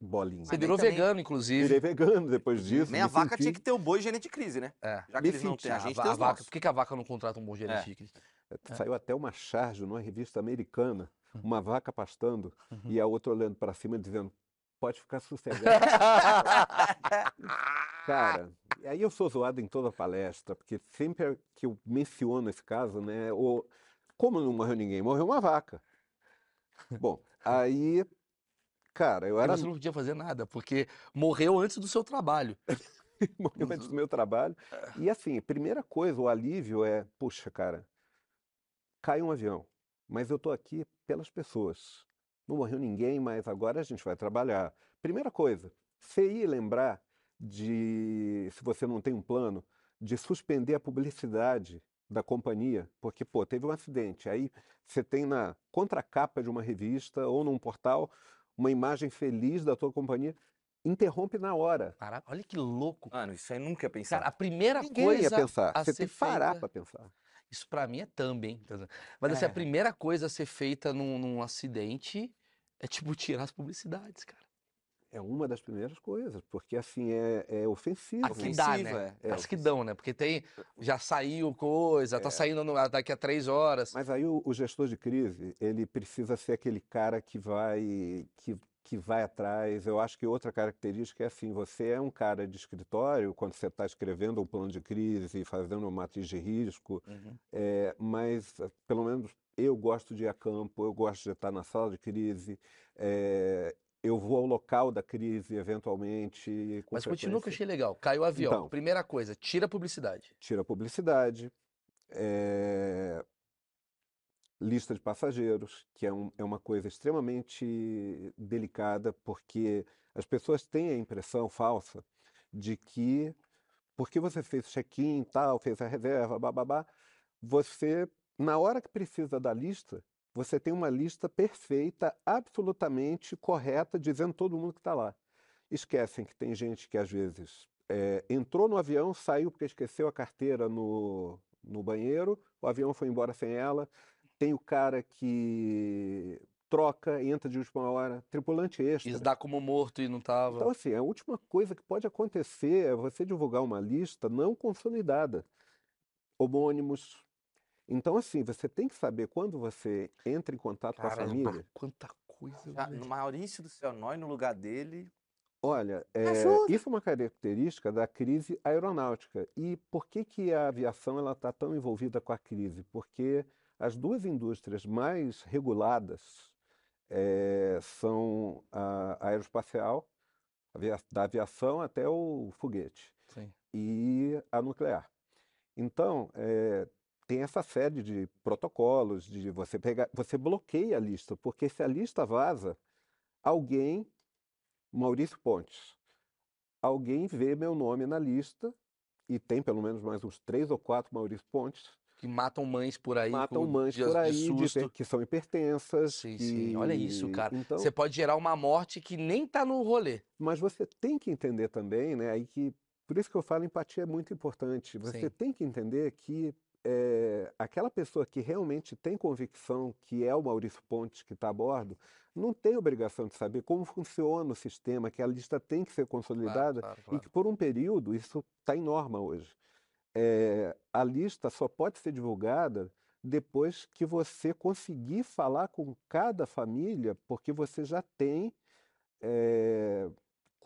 bolinha. Você virou também... vegano, inclusive. Virei vegano depois disso. Nem a vaca senti... tinha que ter o boi gerente de crise, né? É. Já que eles não têm, a gente a, tem a vaca. Por que, a vaca não contrata um bom gerente é. de crise? É. Saiu até uma charge numa revista americana, uhum. uma vaca pastando uhum. e a outra olhando para cima dizendo: pode ficar sossegado. [LAUGHS] Cara, aí eu sou zoado em toda palestra, porque sempre que eu menciono esse caso, né? Ou, como não morreu ninguém? Morreu uma vaca. Bom, aí Cara, eu era. você não podia fazer nada, porque morreu antes do seu trabalho. [LAUGHS] morreu antes do meu trabalho. E assim, primeira coisa, o alívio é, puxa, cara, cai um avião, mas eu tô aqui pelas pessoas. Não morreu ninguém, mas agora a gente vai trabalhar. Primeira coisa, você ir lembrar de, se você não tem um plano, de suspender a publicidade da companhia, porque, pô, teve um acidente. Aí você tem na contracapa de uma revista ou num portal uma imagem feliz da tua companhia, interrompe na hora. Caraca, olha que louco. Mano, isso aí nunca ia pensar. Cara, a primeira Ninguém coisa ia pensar. Você tem que parar feita... para pensar. Isso para mim é também. Mas é. assim, a primeira coisa a ser feita num, num acidente é tipo tirar as publicidades, cara. É uma das primeiras coisas, porque assim é, é ofensivo. As que dá, né? É, As que dão, né? Porque tem, já saiu coisa, tá é. tá saindo no, daqui a três horas. Mas aí o, o, gestor de crise, ele precisa ser aquele cara que vai, que, que vai atrás. Eu acho que outra característica é assim, você é um cara de escritório, quando você está escrevendo um plano de crise, fazendo uma matriz de risco, uhum. é, mas pelo menos eu gosto de ir a campo, eu gosto de estar na sala de crise, é, eu vou ao local da crise eventualmente. Mas continua que eu achei legal. Caiu o avião. Então, Primeira coisa, tira a publicidade. Tira a publicidade. É... Lista de passageiros, que é, um, é uma coisa extremamente delicada, porque as pessoas têm a impressão falsa de que, porque você fez check-in tal, fez a reserva, babá, você, na hora que precisa da lista, você tem uma lista perfeita, absolutamente correta, dizendo todo mundo que está lá. Esquecem que tem gente que às vezes é, entrou no avião, saiu porque esqueceu a carteira no, no banheiro, o avião foi embora sem ela. Tem o cara que troca, entra de última hora, tripulante extra. Isso dá como morto e não estava. Então, assim, a última coisa que pode acontecer é você divulgar uma lista não consolidada. Homônimos, então, assim, você tem que saber quando você entra em contato Caramba, com a família. Quanta coisa. Já, no Maurício do Céu Nói, no lugar dele. Olha, é, isso é uma característica da crise aeronáutica. E por que, que a aviação está tão envolvida com a crise? Porque as duas indústrias mais reguladas é, são a aeroespacial, da aviação até o foguete, Sim. e a nuclear. Então, é, tem essa série de protocolos, de você pegar, você bloqueia a lista, porque se a lista vaza, alguém, Maurício Pontes, alguém vê meu nome na lista, e tem pelo menos mais uns três ou quatro Maurício Pontes, que matam mães por aí. Matam mães de, por aí, de de, que são hipertensas. Sim, sim. Olha isso, cara. Então, você pode gerar uma morte que nem está no rolê. Mas você tem que entender também, né? Aí que, por isso que eu falo, empatia é muito importante. Você sim. tem que entender que é, aquela pessoa que realmente tem convicção que é o Maurício Pontes que está a bordo, não tem obrigação de saber como funciona o sistema, que a lista tem que ser consolidada claro, claro, claro. e que por um período isso está em norma hoje. É, a lista só pode ser divulgada depois que você conseguir falar com cada família, porque você já tem é,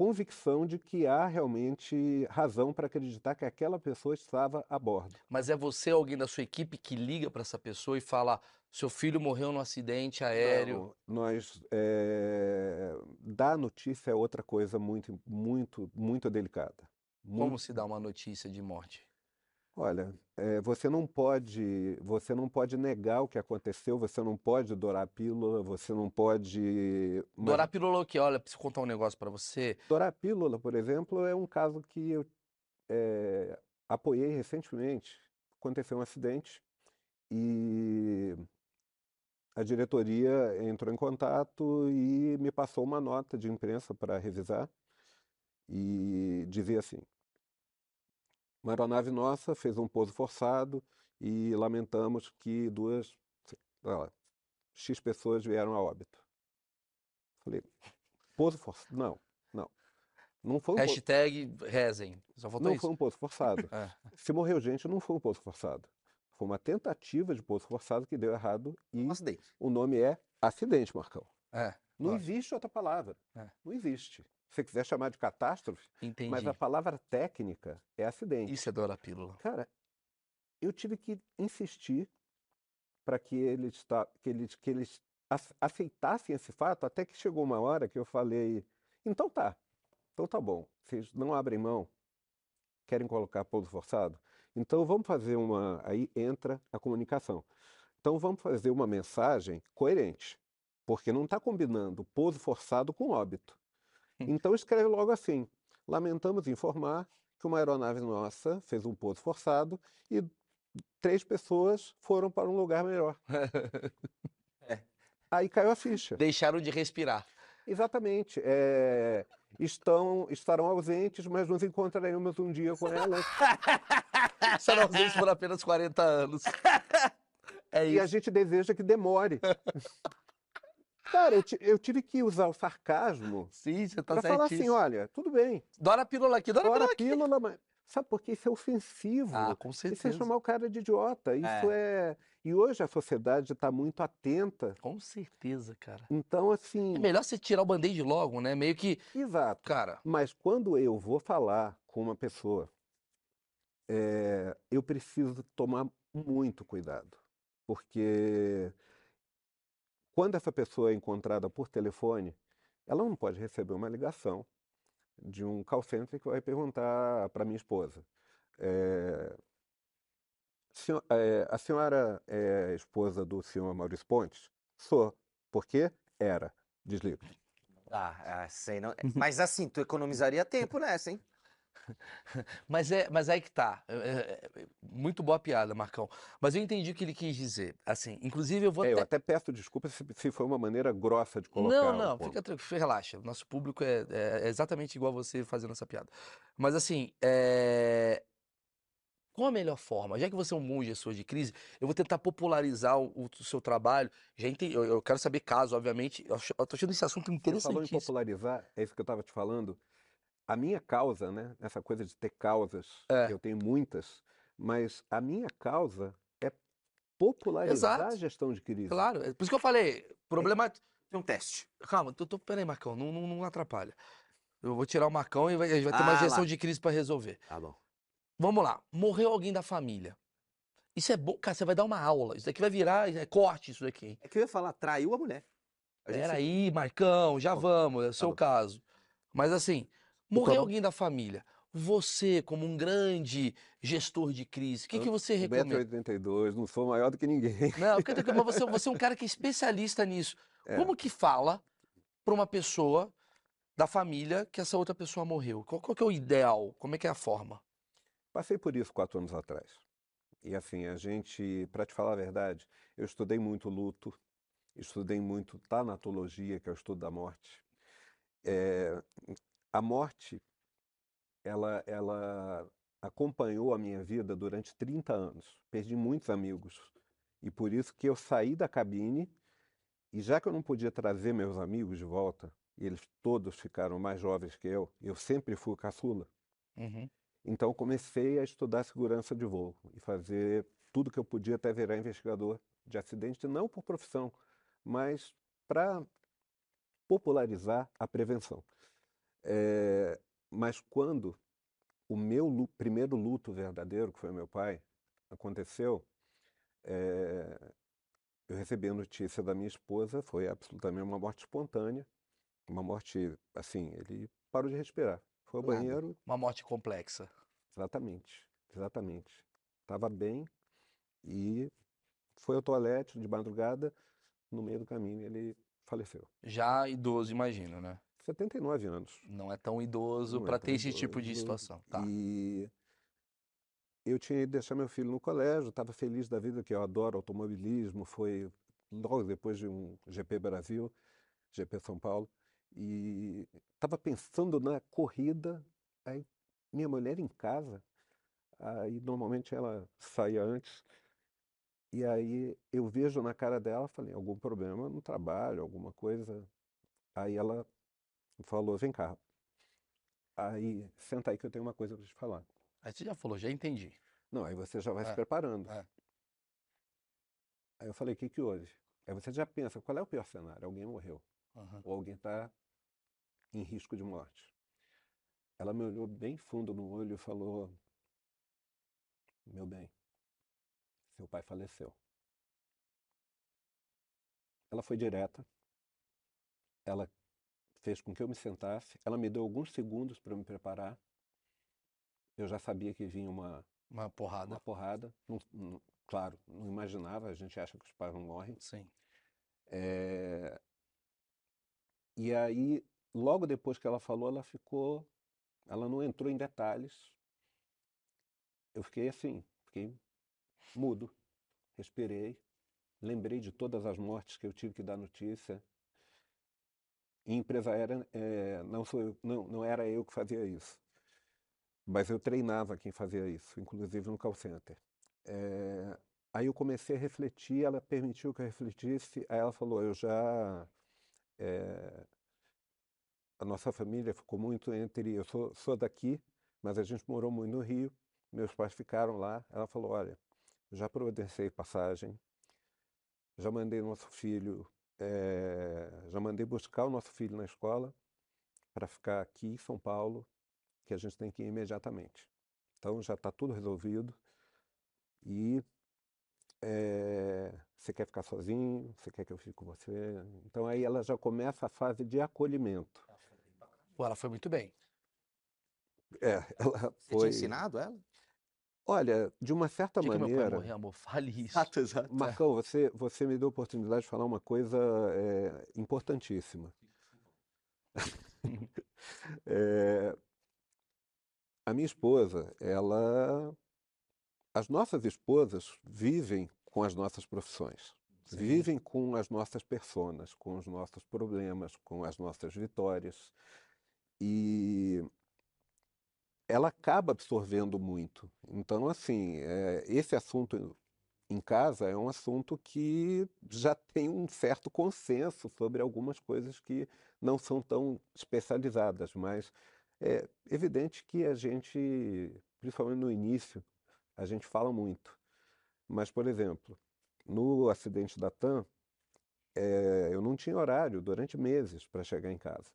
convicção de que há realmente razão para acreditar que aquela pessoa estava a bordo. Mas é você, alguém da sua equipe, que liga para essa pessoa e fala: seu filho morreu num acidente aéreo? Não, nós. É... Dar notícia é outra coisa muito, muito, muito delicada. Muito... Como se dá uma notícia de morte? Olha, é, você não pode, você não pode negar o que aconteceu, você não pode dourar a pílula, você não pode. Dourar a pílula o quê? Olha, preciso contar um negócio para você. Dourar a pílula, por exemplo, é um caso que eu é, apoiei recentemente. Aconteceu um acidente e a diretoria entrou em contato e me passou uma nota de imprensa para revisar e dizia assim: uma aeronave nossa fez um pouso forçado e lamentamos que duas, lá, X pessoas vieram a óbito. Falei, pouso forçado? Não, não. Não foi um Hashtag pouso... rezem. Só faltou não isso. foi um pouso forçado. [LAUGHS] é. Se morreu gente, não foi um pouso forçado. Foi uma tentativa de pouso forçado que deu errado e um acidente. o nome é acidente, Marcão. É, não existe outra palavra. É. Não existe você quiser chamar de catástrofe, Entendi. mas a palavra técnica é acidente. Isso é dor a pílula. Cara, eu tive que insistir para que eles, que eles, que eles aceitassem esse fato, até que chegou uma hora que eu falei, então tá, então tá bom, vocês não abrem mão, querem colocar pouso forçado? Então vamos fazer uma, aí entra a comunicação. Então vamos fazer uma mensagem coerente, porque não está combinando pouso forçado com óbito. [LAUGHS] Então escreve logo assim: lamentamos informar que uma aeronave nossa fez um pouso forçado e três pessoas foram para um lugar melhor. [LAUGHS] é. Aí caiu a ficha. Deixaram de respirar. Exatamente. É, estão, estarão ausentes, mas nos encontraremos um dia com elas. [LAUGHS] Estarão ausentes por apenas 40 anos. É e a gente deseja que demore. Cara, eu, eu, tive que usar o sarcasmo Sim, você tá pra falar assim, olha, tudo bem. Dora a pílula aqui, dora, dora a pílula, pílula mas... Sabe por que isso é ofensivo? Ah, com certeza. Isso é chamar o cara de idiota. Isso é... é... E hoje a sociedade está muito atenta. Com certeza, cara. Então, assim... É melhor você tirar o band-aid logo, né? Meio que... Exato. Cara... Mas quando eu vou falar com uma pessoa, é... eu preciso tomar muito cuidado. Porque quando essa pessoa é encontrada por telefone, ela não pode receber uma ligação de um call center que vai perguntar para minha esposa. É, a senhora é esposa do senhor Maurício Pontes? Sou. Por quê? Era. Desliga. Ah, sei não. [LAUGHS] Mas assim, tu economizaria tempo nessa, hein? [LAUGHS] mas, é, mas aí que tá. É, é, é, muito boa piada, Marcão. Mas eu entendi o que ele quis dizer. Assim, inclusive eu vou. É, até... Eu até peço desculpa se, se foi uma maneira grossa de colocar. Não, não, um fica tranquilo, relaxa. Nosso público é, é, exatamente igual você fazendo essa piada. Mas assim, é... qual a melhor forma? Já que você é um monge gestor de crise, eu vou tentar popularizar o, o seu trabalho. Já entendi, eu, eu, quero saber caso, obviamente. Eu, eu tô achando esse assunto interessante. Falando em popularizar, é isso que eu estava te falando a minha causa, né? Essa coisa de ter causas, é. eu tenho muitas, mas a minha causa é popularizar Exato. a gestão de crise. Claro, é por isso que eu falei, problema tem um teste. Calma, tô, tô, peraí, Marcão, não, não, não atrapalha. Eu vou tirar o Marcão e vai, vai ter ah, uma gestão lá. de crise para resolver. Tá bom. Vamos lá, morreu alguém da família. Isso é bom, cara, você vai dar uma aula. Isso daqui vai virar é corte, isso daqui. É que eu ia falar, traiu a mulher. Peraí, Marcão, já vamos, é o seu tá caso. Mas assim, Morreu alguém da família. Você, como um grande gestor de crise, o que, que você recomenda? 1,82m, não sou maior do que ninguém. [LAUGHS] Não, porque você, você é um cara que é especialista nisso. É. Como que fala para uma pessoa da família que essa outra pessoa morreu? Qual, qual que é o ideal? Como é que é a forma? Passei por isso quatro anos atrás. E assim, a gente, para te falar a verdade, eu estudei muito luto, estudei muito tanatologia, que é o estudo da morte. É, a morte ela, ela acompanhou a minha vida durante 30 anos. Perdi muitos amigos. E por isso que eu saí da cabine e já que eu não podia trazer meus amigos de volta, e eles todos ficaram mais jovens que eu, eu sempre fui caçula. Uhum. Então comecei a estudar segurança de voo e fazer tudo que eu podia até virar investigador de acidente, não por profissão, mas para popularizar a prevenção. É, mas quando o meu primeiro luto verdadeiro, que foi meu pai, aconteceu, é, eu recebi a notícia da minha esposa, foi absolutamente uma morte espontânea, uma morte, assim, ele parou de respirar. Foi ao banheiro. Uma morte complexa. Exatamente, exatamente. Estava bem e foi ao toalete de madrugada, no meio do caminho ele faleceu. Já idoso, imagino, né? 79 anos. Não é tão idoso para é ter esse tipo de situação. Tá. E eu tinha ido deixar meu filho no colégio, estava feliz da vida, que eu adoro automobilismo, foi logo depois de um GP Brasil, GP São Paulo, e estava pensando na corrida, aí minha mulher em casa, aí normalmente ela saía antes, e aí eu vejo na cara dela, falei, algum problema no trabalho, alguma coisa, aí ela falou, vem cá, aí senta aí que eu tenho uma coisa para te falar. Aí você já falou, já entendi. Não, aí você já vai é, se preparando. É. Aí eu falei, o que, que houve? Aí você já pensa, qual é o pior cenário? Alguém morreu. Uhum. Ou alguém está em risco de morte. Ela me olhou bem fundo no olho e falou, meu bem, seu pai faleceu. Ela foi direta, ela fez com que eu me sentasse, ela me deu alguns segundos para me preparar, eu já sabia que vinha uma, uma porrada. Uma porrada. Não, não, claro, não imaginava, a gente acha que os pais não morrem. Sim. É... E aí, logo depois que ela falou, ela ficou. Ela não entrou em detalhes. Eu fiquei assim, fiquei mudo, respirei, lembrei de todas as mortes que eu tive que dar notícia. Em empresa aérea, é, não, sou, não, não era eu que fazia isso. Mas eu treinava quem fazia isso, inclusive no call center. É, aí eu comecei a refletir, ela permitiu que eu refletisse, aí ela falou, eu já... É, a nossa família ficou muito entre... Eu sou, sou daqui, mas a gente morou muito no Rio, meus pais ficaram lá. Ela falou, olha, já providenciei passagem, já mandei nosso filho, é, já mandei buscar o nosso filho na escola para ficar aqui em São Paulo que a gente tem que ir imediatamente. Então já está tudo resolvido e é, você quer ficar sozinho, você quer que eu fique com você. Então aí ela já começa a fase de acolhimento. Pô, ela foi muito bem. É, [LAUGHS] ela foi. Você tinha ensinado ela? Olha, de uma certa maneira. Que meu pai morrer, amor, [LAUGHS] fale [LAUGHS] isso. Exato, exato. Marcão, você, você me deu a oportunidade de falar uma coisa é, importantíssima. é, [LAUGHS] a minha esposa, ela. As nossas esposas vivem com as nossas profissões, Sim. vivem com as nossas personas, com os nossos problemas, com as nossas vitórias. E ela acaba absorvendo muito. Então, assim, é, esse assunto em casa é um assunto que já tem um certo consenso sobre algumas coisas que não são tão especializadas, mas é evidente que a gente, principalmente no início, a gente fala muito. Mas, por exemplo, no acidente da TAM, é, eu não tinha horário durante meses para chegar em casa.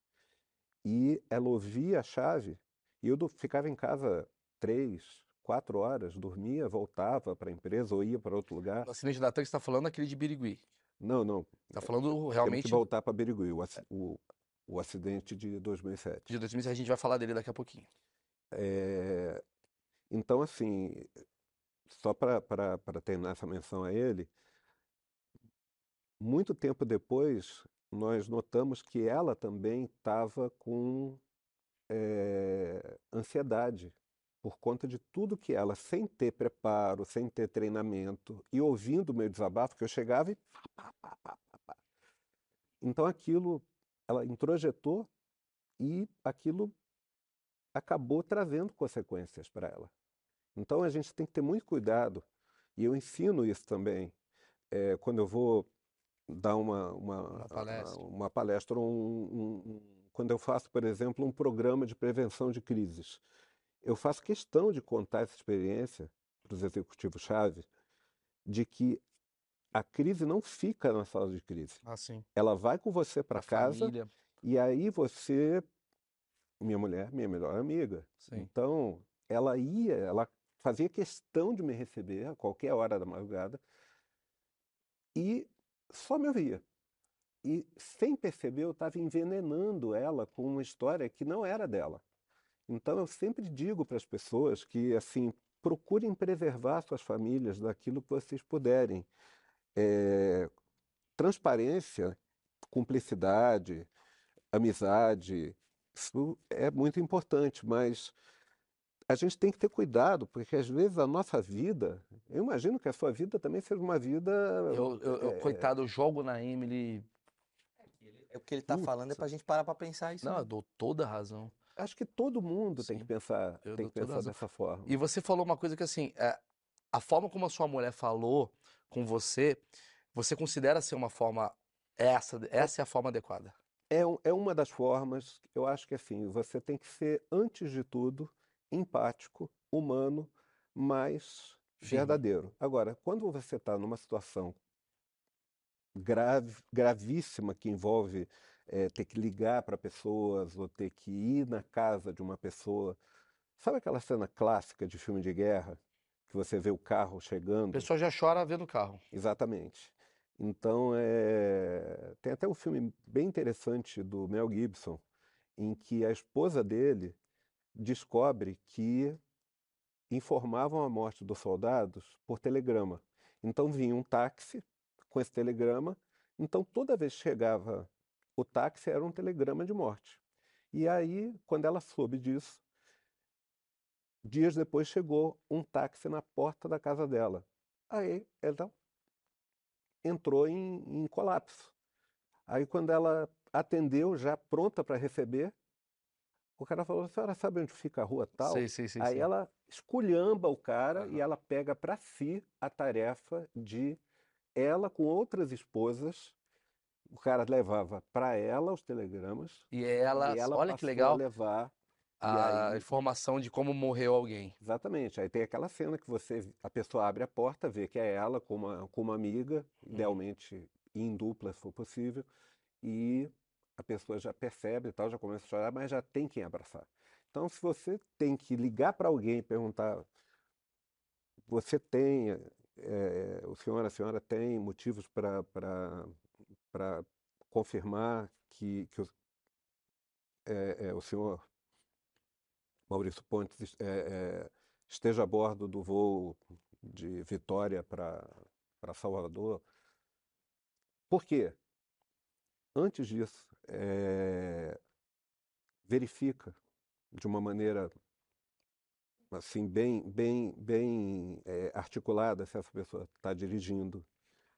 E ela ouvia a chave e eu ficava em casa três, quatro horas, dormia, voltava para a empresa ou ia para outro lugar. O acidente da você está falando é aquele de Birigui. Não, não. Está falando realmente. Temos que voltar para Birigui. O, o, o acidente de 2007. De 2007, a gente vai falar dele daqui a pouquinho. É, então, assim, só para terminar essa menção a ele, muito tempo depois, nós notamos que ela também estava com é, ansiedade por conta de tudo que ela, sem ter preparo, sem ter treinamento e ouvindo o meu desabafo, que eu chegava e. Então aquilo, ela introjetou e aquilo acabou trazendo consequências para ela. Então a gente tem que ter muito cuidado, e eu ensino isso também, é, quando eu vou dar uma, uma, uma palestra, uma palestra um, um, um, quando eu faço, por exemplo, um programa de prevenção de crises eu faço questão de contar essa experiência para os executivos-chave de que a crise não fica na sala de crise. Ah, Ela vai com você para casa família. e aí você, minha mulher, minha melhor amiga. Sim. Então, ela ia, ela fazia questão de me receber a qualquer hora da madrugada e só me ouvia. E sem perceber, eu estava envenenando ela com uma história que não era dela. Então eu sempre digo para as pessoas que assim procurem preservar suas famílias daquilo que vocês puderem. É, transparência, cumplicidade, amizade, isso é muito importante, mas a gente tem que ter cuidado, porque às vezes a nossa vida, eu imagino que a sua vida também seja uma vida. Eu, eu, eu coitado, eu jogo na Emily. É o que ele está falando é para a gente parar para pensar isso. Não, né? eu dou toda a razão. Acho que todo mundo Sim, tem que pensar, tem que pensar dessa forma. E você falou uma coisa que assim, é, a forma como a sua mulher falou com você, você considera ser uma forma essa, essa é a forma adequada? É, é uma das formas. Eu acho que assim, você tem que ser antes de tudo empático, humano, mas Sim. verdadeiro. Agora, quando você está numa situação grave, gravíssima que envolve é, ter que ligar para pessoas ou ter que ir na casa de uma pessoa. Sabe aquela cena clássica de filme de guerra? Que você vê o carro chegando. A pessoa já chora vendo o carro. Exatamente. Então, é... tem até um filme bem interessante do Mel Gibson, em que a esposa dele descobre que informavam a morte dos soldados por telegrama. Então vinha um táxi com esse telegrama. Então, toda vez que chegava o táxi era um telegrama de morte. E aí, quando ela soube disso, dias depois chegou um táxi na porta da casa dela. Aí ela entrou em, em colapso. Aí, quando ela atendeu, já pronta para receber, o cara falou: a senhora sabe onde fica a rua tal? Sim, sim, sim, Aí ela esculhamba o cara uhum. e ela pega para si a tarefa de ela com outras esposas o cara levava para ela os telegramas. E ela, e ela olha que legal. A levar a aí, informação de como morreu alguém. Exatamente. Aí tem aquela cena que você, a pessoa abre a porta, vê que é ela com uma, com uma amiga, uhum. idealmente em dupla, se for possível, e a pessoa já percebe e tal, já começa a chorar, mas já tem quem abraçar. Então, se você tem que ligar para alguém e perguntar, você tem, é, o senhor, a senhora tem motivos para confirmar que, que o, é, é, o senhor Maurício Pontes é, esteja a bordo do voo de Vitória para Salvador. Por quê? Antes disso, verifica de uma maneira assim bem bem bem é, articulada se essa pessoa está dirigindo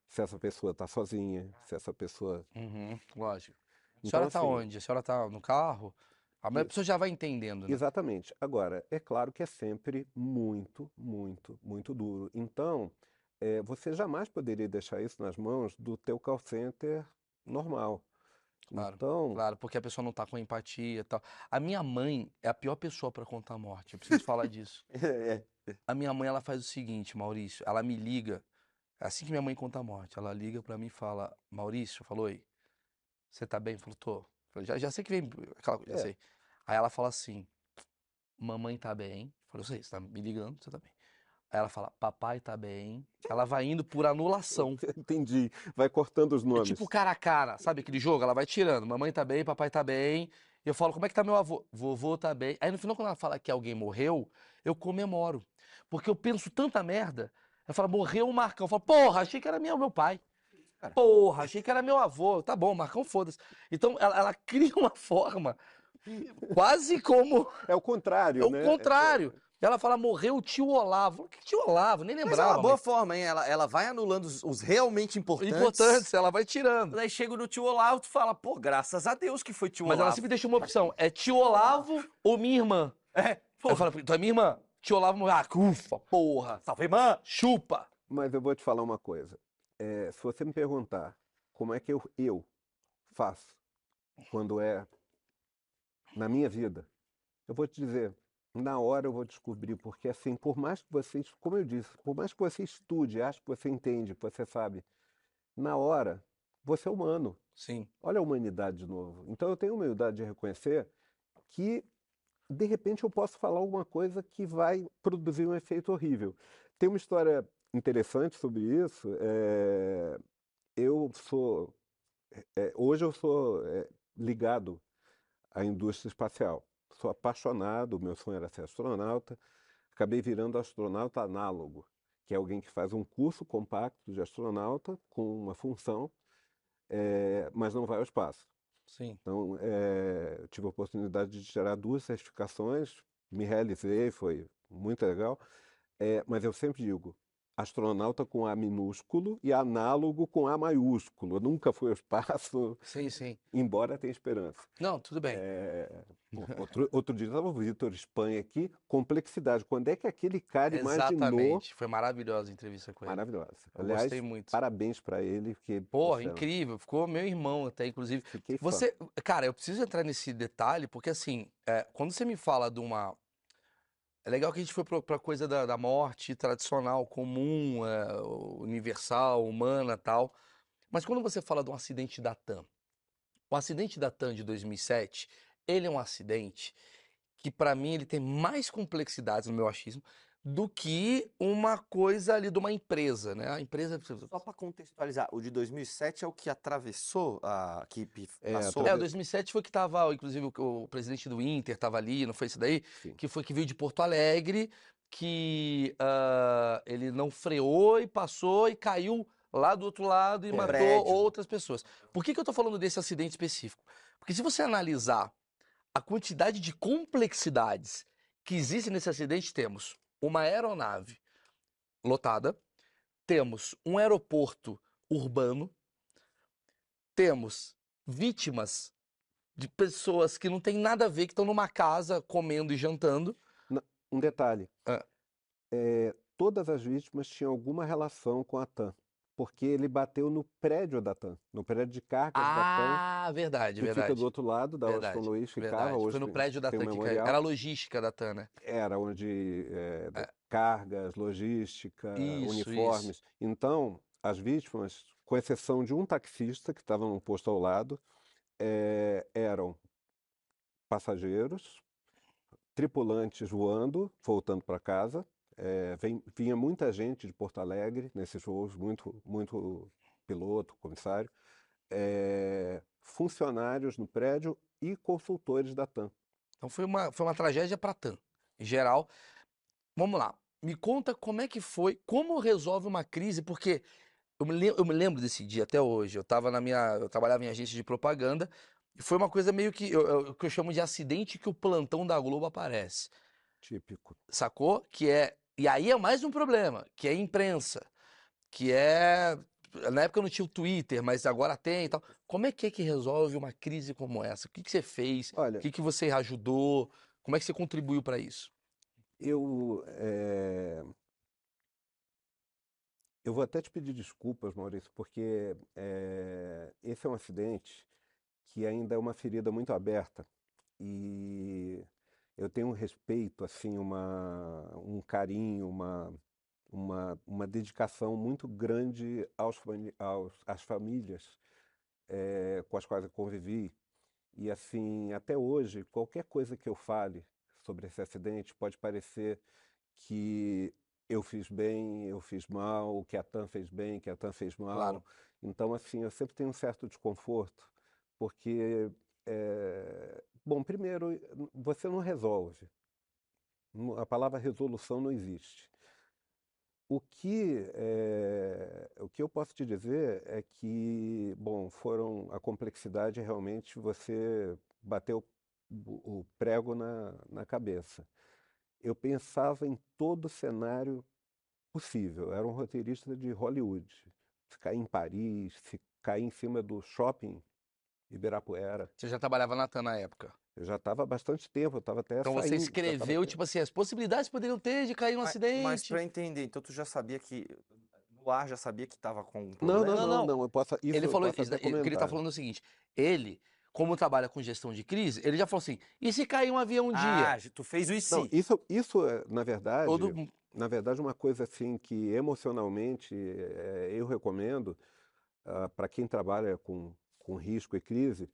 se essa pessoa está sozinha, se essa pessoa. Uhum, lógico. A senhora está então, assim, onde? A senhora está no carro? A pessoa já vai entendendo. Né? Exatamente. Agora, é claro que é sempre muito, muito, muito duro. Então, é, você jamais poderia deixar isso nas mãos do teu call center normal. Claro, então... claro, porque a pessoa não está com empatia e tal. A minha mãe é a pior pessoa para contar a morte. Eu preciso falar disso. [LAUGHS] É. A minha mãe ela faz o seguinte, Maurício. Ela me liga é assim que minha mãe conta a morte. Ela liga para mim e fala: Maurício, falou, oi, você tá bem? Falou, tô. Falei, já, já sei que vem aquela coisa, é. sei. Aí ela fala assim: mamãe tá bem. Falei, eu sei, você tá me ligando, você tá bem. Aí ela fala, papai tá bem. Ela vai indo por anulação. [LAUGHS] Entendi. Vai cortando os é nomes. É tipo cara a cara, sabe aquele jogo? Ela vai tirando. Mamãe tá bem, papai tá bem. eu falo, como é que tá meu avô? Vovô tá bem. Aí no final, quando ela fala que alguém morreu, eu comemoro. Porque eu penso tanta merda. Ela fala, morreu o Marcão. Eu falo, porra, achei que era meu, meu pai. Cara. Porra, achei que era meu avô. Tá bom, Marcão, foda-se. Então, ela, ela, cria uma forma quase como... É o contrário, é né? É o contrário. Ela fala, morreu o tio Olavo. Que tio Olavo? Nem lembrava. Mas é uma boa mas... forma, hein? Ela, ela vai anulando os, os, realmente importantes. Importantes, ela vai tirando. Daí chega no tio Olavo, tu fala, pô, graças a Deus que foi tio mas Olavo. Mas ela sempre deixa uma opção, é tio Olavo ou minha irmã? É. Pô. Eu falo, tu é minha irmã? Tio Olavo morreu. Ah, ufa, porra. Salve, irmã. Chupa. Mas eu vou te falar uma coisa. É, se você me perguntar como é que eu, eu faço quando é na minha vida, eu vou te dizer, na hora eu vou descobrir, porque assim, por mais que você, como eu disse, por mais que você estude, ache que você entende, que você sabe, na hora, você é humano. Sim. Olha a humanidade de novo. Então eu tenho humildade de reconhecer que, de repente, eu posso falar alguma coisa que vai produzir um efeito horrível. Tem uma história interessante sobre isso. É... Eu sou. É, hoje eu sou é, ligado à indústria espacial sou apaixonado, meu sonho era ser astronauta. Acabei virando astronauta análogo, que é alguém que faz um curso compacto de astronauta com uma função, é, mas não vai ao espaço. Sim. Então, é, tive a oportunidade de tirar duas certificações, me realizei, foi muito legal. É, mas eu sempre digo, astronauta com A minúsculo e análogo com A maiúsculo. Nunca foi ao espaço. Sim, sim. Embora tenha esperança. Não, tudo bem. É, outro, outro dia estava o Vitor Espanha aqui, complexidade. Quando é que aquele cara Exatamente. imaginou... Exatamente. Foi maravilhosa a entrevista com ele. Maravilhosa. Eu Aliás, gostei muito. parabéns para ele. Porque, Porra, incrível. Ficou meu irmão até, inclusive. Fiquei você, fã. Cara, eu preciso entrar nesse detalhe, porque assim, é, quando você me fala de uma é legal que a gente foi para coisa da, da, morte tradicional, comum, é, universal, humana tal. Mas quando você fala de um acidente da TAM, o acidente da TAM de 2007, ele é um acidente que para mim ele tem mais complexidades no meu achismo do que uma coisa ali de uma empresa, né? A empresa só para contextualizar, o de 2007 é o que atravessou a que passou. É, é o 2007 foi que tava, inclusive o, o presidente do Inter estava ali, não foi isso daí? Sim. Que foi que veio de Porto Alegre, que uh, ele não freou e passou e caiu lá do outro lado e é, matou prédio. outras pessoas. Por que, que eu estou falando desse acidente específico? Porque se você analisar a quantidade de complexidades que existem nesse acidente, temos uma aeronave lotada, temos um aeroporto urbano, temos vítimas de pessoas que não têm nada a ver, que estão numa casa comendo e jantando. Um detalhe: ah. é, todas as vítimas tinham alguma relação com a TAM porque ele bateu no prédio da TAM, no prédio de cargas ah, da TAM. Ah, verdade, que verdade. fica do outro lado da verdade, Washington Luiz, ficava verdade. hoje. Foi no prédio da TAM um que. Era a logística da TAM, né? Era onde é, é. cargas, logística, isso, uniformes. Isso. Então, as vítimas, com exceção de um taxista que estava no posto ao lado, é, eram passageiros, tripulantes voando, voltando para casa, é, vem, vinha muita gente de Porto Alegre nesses voos, muito, muito piloto, comissário, é, funcionários no prédio e consultores da TAM. Então foi uma, foi uma tragédia para a TAM, em geral. Vamos lá, me conta como é que foi, como resolve uma crise, porque eu me, lembro, eu me lembro desse dia até hoje. Eu estava na minha, eu trabalhava em agência de propaganda e foi uma coisa meio que eu, eu, que eu chamo de acidente que o plantão da Globo aparece. Típico. Sacou? Que é e aí é mais um problema, que é a imprensa, que é. Na época não tinha o Twitter, mas agora tem e tal. Como é que é que resolve uma crise como essa? O que, que você fez? Olha, o que, que você ajudou? Como é que você contribuiu para isso? Eu. É... Eu vou até te pedir desculpas, Maurício, porque é... esse é um acidente que ainda é uma ferida muito aberta. E eu tenho um respeito, assim, uma, um carinho, uma, uma, uma dedicação muito grande aos, aos, às famílias é, com as quais eu convivi. E, assim, até hoje, qualquer coisa que eu fale sobre esse acidente pode parecer que eu fiz bem, eu fiz mal, que a TAM fez bem, que a TAM fez mal. Claro. Então, assim, eu sempre tenho um certo desconforto, porque é... Bom, primeiro, você não resolve. A palavra resolução não existe. O que, é, o que eu posso te dizer é que, bom, foram a complexidade realmente você bateu o, prego na, na cabeça. Eu pensava em todo cenário possível. Era um roteirista de Hollywood. Ficar em Paris, ficar em cima do shopping Ibirapuera. Você já trabalhava na TAM na época? Eu já estava há bastante tempo, eu estava até Então saindo, você escreveu, tipo assim, as possibilidades que poderiam ter de cair um mas, acidente. Mas para entender, então tu já sabia que no ar já sabia que estava com um problema? Não, não, não, não, não. Eu posso, isso ele falou, isso, ele está falando é o seguinte, ele como trabalha com gestão de crise, ele já falou assim: e se cair um avião um ah, dia? tu fez o e Não, isso, isso é, na verdade, Todo... na verdade, uma coisa assim que emocionalmente é, eu recomendo uh, ah, para quem trabalha com, com risco e crise,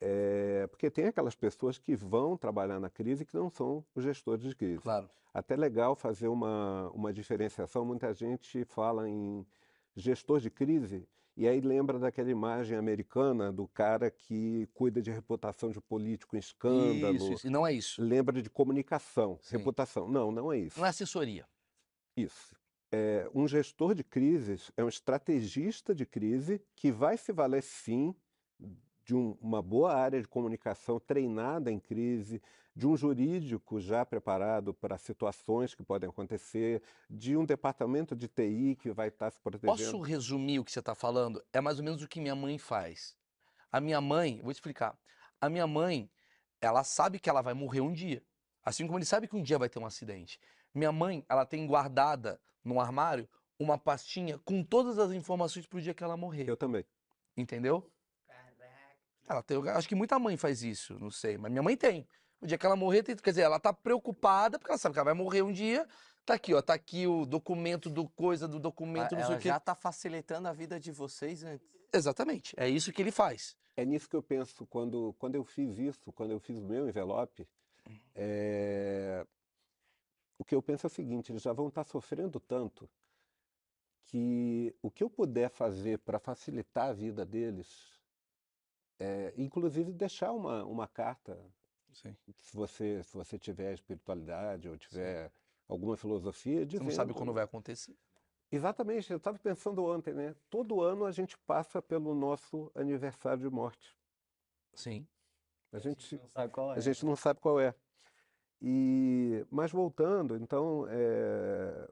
é, porque tem aquelas pessoas que vão trabalhar na crise que não são os gestores de crise. Claro. Até legal fazer uma, uma diferenciação. Muita gente fala em gestor de crise e aí lembra daquela imagem americana do cara que cuida de reputação de político em escândalo. Isso, isso. E não é isso. Lembra de comunicação, Sim. reputação. Não, não é isso. Não é assessoria. Isso. É, um gestor de crises é um estrategista de crise que vai se valer sim de um, uma boa área de comunicação treinada em crise, de um jurídico já preparado para situações que podem acontecer, de um departamento de TI que vai estar se protegendo. Posso resumir o que você está falando? É mais ou menos o que minha mãe faz. A minha mãe, vou explicar. A minha mãe, ela sabe que ela vai morrer um dia. Assim como ele sabe que um dia vai ter um acidente. Minha mãe, ela tem guardada no armário uma pastinha com todas as informações para o dia que ela morrer. Eu também. Entendeu? Ela tem, acho que muita mãe faz isso, não sei, mas minha mãe tem. O dia que ela morrer, quer dizer, ela tá preocupada, porque ela sabe que ela vai morrer um dia. Tá aqui, ó, tá aqui o documento do coisa, do documento, ah, não sei o quê. já tá facilitando a vida de vocês antes. Exatamente, é isso que ele faz. É nisso que eu penso quando, quando eu fiz isso, quando eu fiz o meu envelope, é... o que eu penso é o seguinte, eles já vão estar tá sofrendo tanto que o que eu puder fazer para facilitar a vida deles, é, inclusive deixar uma, uma carta Sim. Se você, se você tiver espiritualidade ou tiver Sim. alguma filosofia, dizendo... Você não sabe quando vai acontecer. Exatamente, eu estava pensando ontem, né? Todo ano a gente passa pelo nosso aniversário de morte. Sim. A gente, a gente não sabe qual é. A gente não sabe qual é. E, mas voltando, então, é,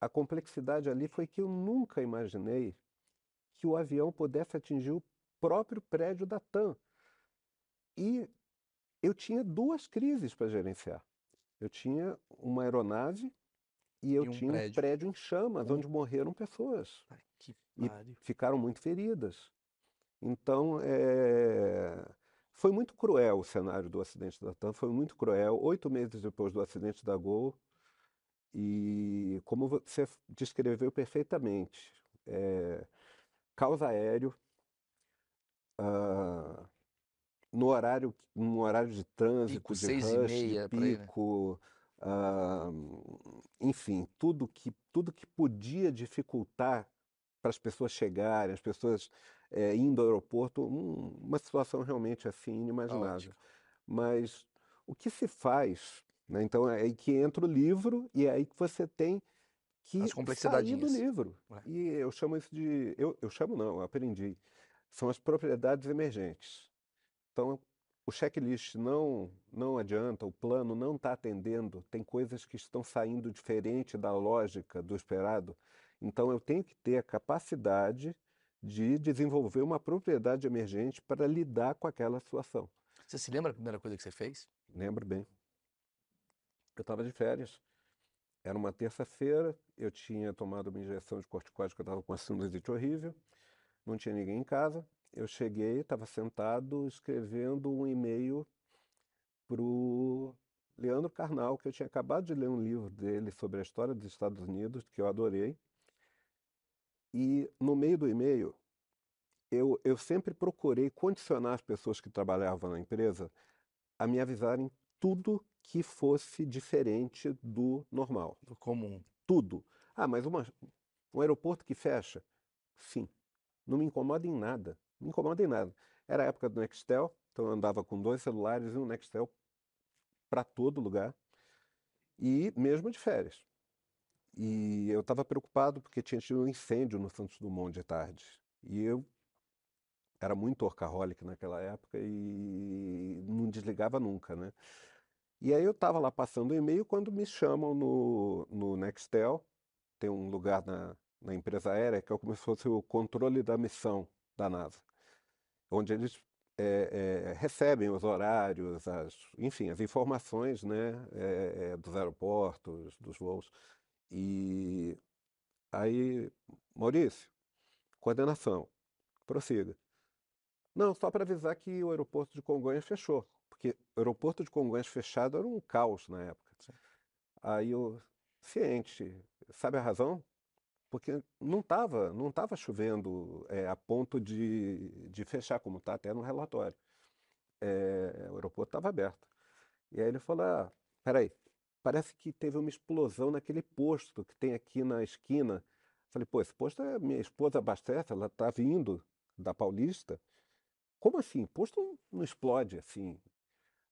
a complexidade ali foi que eu nunca imaginei que o avião pudesse atingir o próprio prédio da TAM. E eu tinha duas crises para gerenciar. Eu tinha uma aeronave e eu e um tinha prédio. um prédio em chamas, um... onde morreram pessoas. Ai, e ficaram muito feridas. Então, é... foi muito cruel o cenário do acidente da TAM, foi muito cruel. Oito meses depois do acidente da Gol, e como você descreveu perfeitamente, é... causa aéreo, uh no horário, no horário de trânsito, pico, de seis rush, e meia, de pico, uh, enfim, tudo que, tudo que podia dificultar para as pessoas chegarem, as pessoas é, indo ao aeroporto, um, uma situação realmente assim inimaginável. Mas o que se faz, né, então é aí que entra o livro e é aí que você tem que sair do livro. É. E eu chamo isso de, eu, eu chamo não, eu aprendi, são as propriedades emergentes. Então, o checklist não, não adianta, o plano não está atendendo, tem coisas que estão saindo diferente da lógica do esperado. Então, eu tenho que ter a capacidade de desenvolver uma propriedade emergente para lidar com aquela situação. Você se lembra da primeira coisa que você fez? Lembro bem. Eu estava de férias. Era uma terça-feira, eu tinha tomado uma injeção de corticóide, que eu estava com uma sinusite horrível, não tinha ninguém em casa eu cheguei, estava sentado escrevendo um e-mail para o Leandro Carnal, que eu tinha acabado de ler um livro dele sobre a história dos Estados Unidos, que eu adorei. E no meio do e-mail, eu, eu sempre procurei condicionar as pessoas que trabalhavam na empresa a me avisarem tudo que fosse diferente do normal. Do comum. Tudo. Ah, mas uma, um aeroporto que fecha? Sim. Não me incomoda em nada. Não me incomoda em nada. Era a época do Nextel, Então eu andava com dois celulares e um Nextel para todo lugar. E mesmo de férias. E eu estava preocupado porque tinha tido um incêndio no Santos Dumont de tarde. E eu era muito orcaholic naquela época e não desligava nunca, né? E aí eu estava lá passando o e-mail quando me chamam no, no Nextel, tem um lugar na, na empresa aérea que é como se fosse o controle da missão da NASA, onde eles é, é, recebem os horários, as, enfim, as informações né, é, dos aeroportos, dos voos. E aí, Maurício, coordenação, prossiga. Não, só para avisar que o aeroporto de Congonhas fechou, porque o aeroporto de Congonhas fechado era um caos na época. Aí eu, ciente, sabe a razão? Porque não estava não tava chovendo é, a ponto de, de fechar, como está até no relatório. É, o aeroporto estava aberto. E aí ele falou, ah, peraí, parece que teve uma explosão naquele posto que tem aqui na esquina. Falei, pô, esse posto é minha esposa abastece, ela está vindo da Paulista, como assim? Posto não explode assim.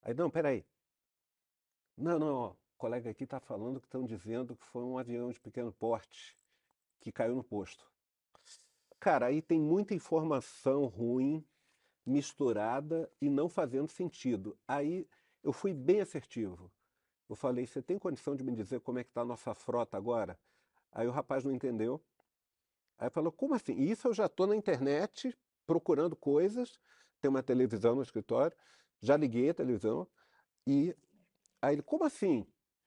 Aí, não, peraí. Não, não, ó, o colega aqui está falando que estão dizendo que foi um avião de pequeno porte que caiu no posto. Cara, aí tem muita informação ruim, misturada e não fazendo sentido. Aí eu fui bem assertivo. Eu falei, você tem condição de me dizer como é que está a nossa frota agora? Aí o rapaz não entendeu. Aí falou, como assim? Isso eu já estou na internet procurando coisas tem uma televisão no escritório, já liguei a televisão e aí ele, como assim?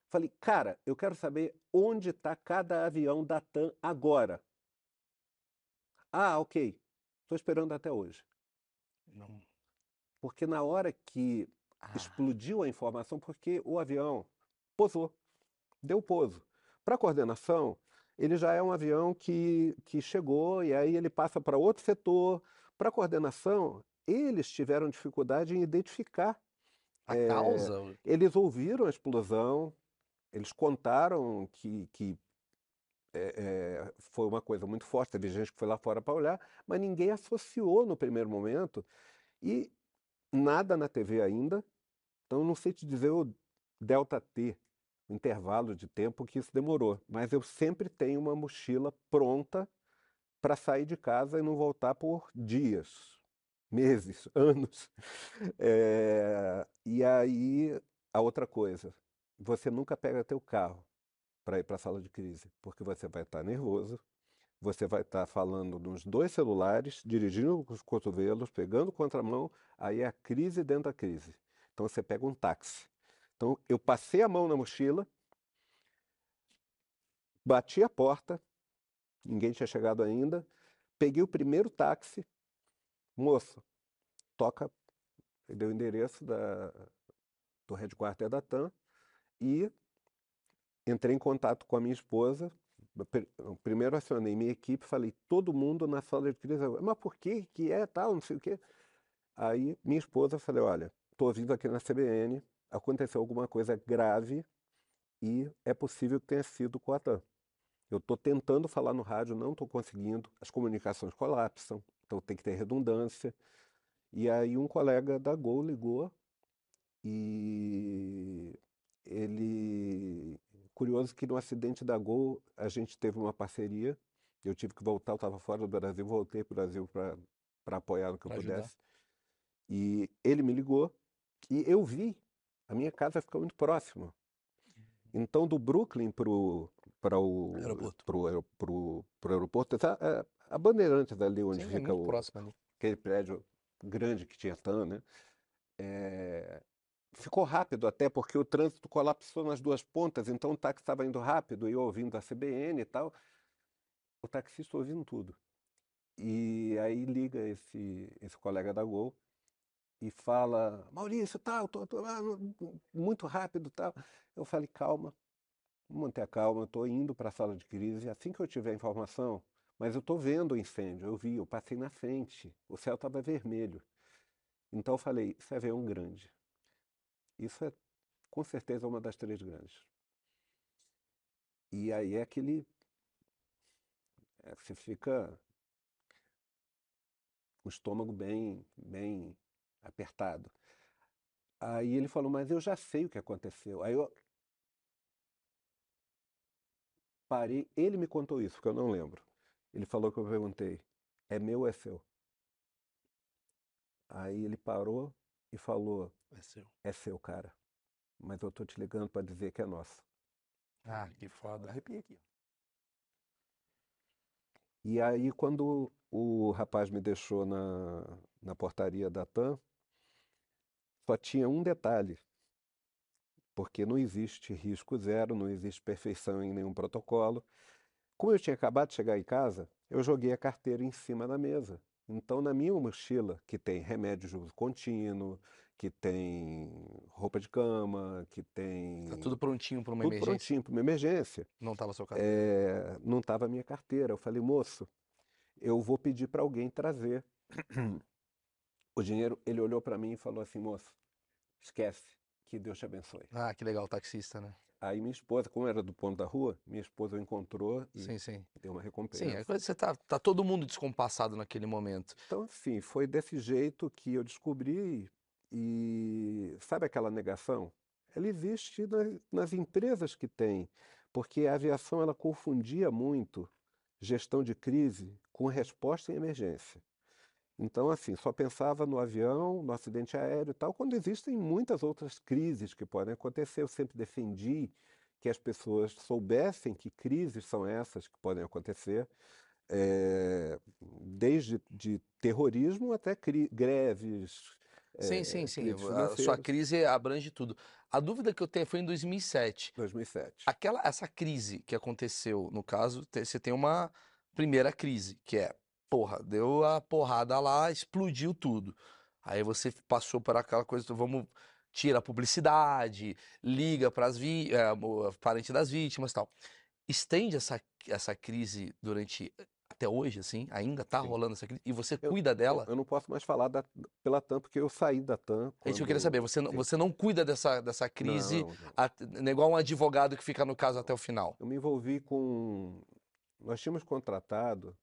Falei, cara, eu quero saber onde está cada avião da TAM agora. Ah, ok. Estou esperando até hoje. Não. Porque na hora que ah. explodiu a informação, porque o avião pousou, deu pouso. Para coordenação, ele já é um avião que, que chegou e aí ele passa para outro setor. Para coordenação, eles tiveram dificuldade em identificar a é, causa. Eles ouviram a explosão, eles contaram que, que é, é, foi uma coisa muito forte. Teve gente que foi lá fora para olhar, mas ninguém associou no primeiro momento. E nada na TV ainda. Então, não sei te dizer o delta T, o intervalo de tempo que isso demorou. Mas eu sempre tenho uma mochila pronta para sair de casa e não voltar por dias meses, [LAUGHS] anos. É, e aí, a outra coisa, você nunca pega teu carro para ir para a sala de crise, porque você vai estar tá nervoso, você vai estar tá falando nos dois celulares, dirigindo os cotovelos, pegando contramão, aí é a crise dentro da crise. Então você pega um táxi. Então eu passei a mão na mochila, bati a porta, ninguém tinha chegado ainda, peguei o primeiro táxi, moço, toca, deu o endereço da, do headquarter da TAM e entrei em contato com a minha esposa. Primeiro acionei minha equipe, falei, todo mundo na sala de crise, mas por que que é tal, não sei o quê. Aí minha esposa, falei, olha, estou vindo aqui na CBN, aconteceu alguma coisa grave e é possível que tenha sido com a TAM. Eu estou tentando falar no rádio, não estou conseguindo, as comunicações colapsam, então tem que ter redundância. E aí um colega da Gol ligou e ele. Curioso que no acidente da Gol a gente teve uma parceria. Eu tive que voltar, eu estava fora do Brasil, voltei para o Brasil para apoiar o que eu pudesse. E ele me ligou e eu vi, a minha casa fica muito próxima. Então, do Brooklyn para o aeroporto, pro, pro, pro aeroporto a, a Bandeirantes ali onde Sim, é fica é o, aquele prédio grande que tinha TAM, né? É... Ficou rápido até porque o trânsito colapsou nas duas pontas, então o táxi estava indo rápido e eu ouvindo a CBN e tal. O taxista ouvindo tudo. E aí liga esse, esse colega da Gol e fala, Maurício, tal, tô, tô, muito rápido tal. Eu falei, calma, manter a calma, estou indo para a sala de crise. Assim que eu tiver informação, mas eu estou vendo o incêndio, eu vi, eu passei na frente, o céu estava vermelho. Então eu falei, isso é avião grande. Isso é com certeza uma das três grandes. E aí é aquele. É, você fica com o estômago bem, bem apertado. Aí ele falou, mas eu já sei o que aconteceu. Aí eu parei, ele me contou isso, porque eu não lembro. Ele falou que eu perguntei, é meu ou é seu? Aí ele parou e falou, é seu, é seu cara, mas eu tô te ligando para dizer que é nosso. Ah, que foda. Arrepiei aqui. E aí, quando o rapaz me deixou na, na portaria da TAM, só tinha um detalhe, porque não existe risco zero, não existe perfeição em nenhum protocolo. Como eu tinha acabado de chegar em casa, eu joguei a carteira em cima da mesa. Então, na minha mochila, que tem remédio de uso contínuo, que tem roupa de cama, que tem. Tá tudo prontinho para uma tudo emergência? prontinho para uma emergência. Não estava sua carteira? É, não estava a minha carteira. Eu falei, moço, eu vou pedir para alguém trazer [CLEARS THROAT] o dinheiro. Ele olhou para mim e falou assim, moço, esquece, que Deus te abençoe. Ah, que legal, taxista, né? Aí minha esposa, como era do ponto da rua, minha esposa o encontrou e sim, sim. deu uma recompensa. Sim, é coisa você tá, tá todo mundo descompassado naquele momento. Então, assim, foi desse jeito que eu descobri e sabe aquela negação? Ela existe nas, nas empresas que tem, porque a aviação ela confundia muito gestão de crise com resposta em emergência. Então, assim, só pensava no avião, no acidente aéreo e tal, quando existem muitas outras crises que podem acontecer. Eu sempre defendi que as pessoas soubessem que crises são essas que podem acontecer, é, desde de terrorismo até greves. Sim, é, sim, sim. A sua crise abrange tudo. A dúvida que eu tenho foi em 2007. 2007. Aquela, essa crise que aconteceu, no caso, você tem uma primeira crise, que é porra, deu a porrada lá, explodiu tudo. Aí você passou por aquela coisa, vamos tira a publicidade, liga para as vi é, parente das vítimas, tal. Estende essa essa crise durante até hoje, assim, ainda tá Sim. rolando essa crise e você eu, cuida dela? Eu não posso mais falar da, pela TAM porque eu saí da TAM. É isso que eu queria saber. Você não, você não cuida dessa, dessa crise, não, não. A, igual um advogado que fica no caso até o final? Eu me envolvi com. Nós tínhamos contratado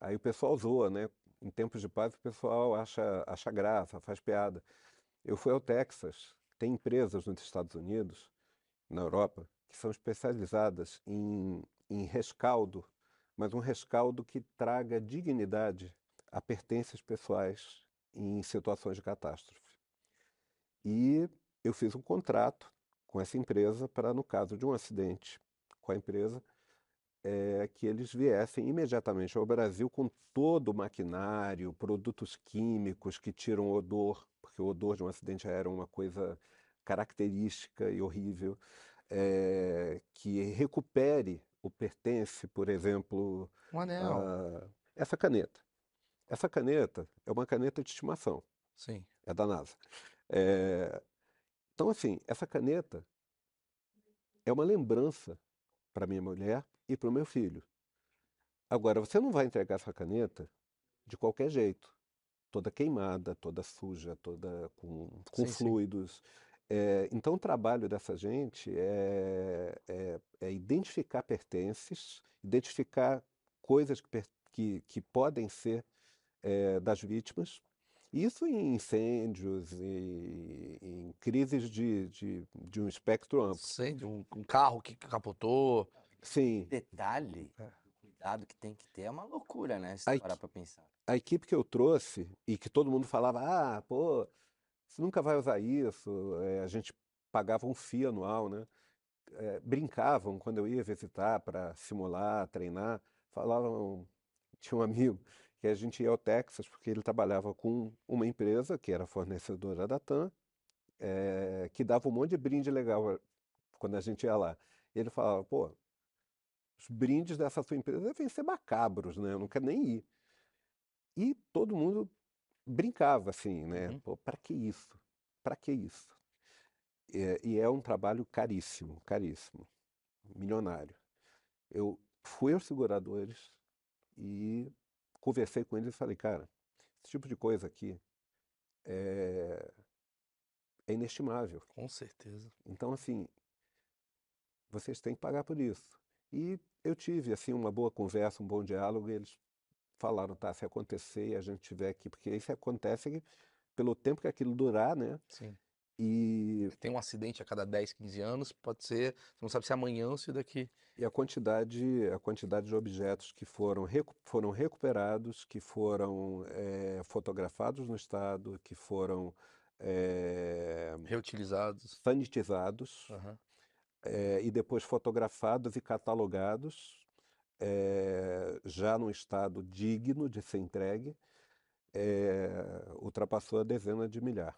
Aí o pessoal zoa, né? Em tempos de paz o pessoal acha, acha graça, faz piada. Eu fui ao Texas, tem empresas nos Estados Unidos, na Europa, que são especializadas em, em rescaldo, mas um rescaldo que traga dignidade a pertences pessoais em situações de catástrofe. E eu fiz um contrato com essa empresa para, no caso de um acidente com a empresa, é, que eles viessem imediatamente ao Brasil com todo o maquinário, produtos químicos que tiram odor, porque o odor de um acidente aéreo é uma coisa característica e horrível, é, que recupere o pertence, por exemplo, um anel. A, essa caneta. Essa caneta é uma caneta de estimação. Sim. É da NASA. É, então, assim, essa caneta é uma lembrança para minha mulher e para o meu filho. Agora, você não vai entregar essa caneta de qualquer jeito, toda queimada, toda suja, toda com, com sim, fluidos. É, então, o trabalho dessa gente é, é, é identificar pertences, identificar coisas que, que, que podem ser é, das vítimas. Isso em incêndios, e em crises de, de, de um espectro amplo. Sim, de um, um carro que capotou. Sim. Detalhe, é. o cuidado que tem que ter é uma loucura, né? Se a parar para pensar. A equipe que eu trouxe e que todo mundo falava, ah, pô, você nunca vai usar isso. É, a gente pagava um FII anual, né? É, brincavam quando eu ia visitar para simular, treinar. Falavam, tinha um amigo que a gente ia ao Texas porque ele trabalhava com uma empresa que era fornecedora da TAM, é, que dava um monte de brinde legal quando a gente ia lá. Ele falava, pô, os brindes dessa sua empresa devem ser macabros, né? Eu não quero nem ir. E todo mundo brincava assim, né? Uhum. Pô, para que isso? Para que isso? É, e é um trabalho caríssimo, caríssimo, milionário. Eu fui aos seguradores e conversei com eles e falei, cara, esse tipo de coisa aqui é, é inestimável. Com certeza. Então, assim, vocês têm que pagar por isso. E eu tive assim uma boa conversa, um bom diálogo, e eles falaram, tá, se acontecer e a gente tiver aqui, porque isso acontece pelo tempo que aquilo durar, né? Sim. E tem um acidente a cada 10, 15 anos, pode ser, você não sabe se é amanhã ou se daqui. E a quantidade, a quantidade de objetos que foram, recu foram recuperados, que foram é, fotografados no estado, que foram é, reutilizados, sanitizados uhum. é, e depois fotografados e catalogados já num estado digno de ser entregue, ultrapassou a dezena de milhar.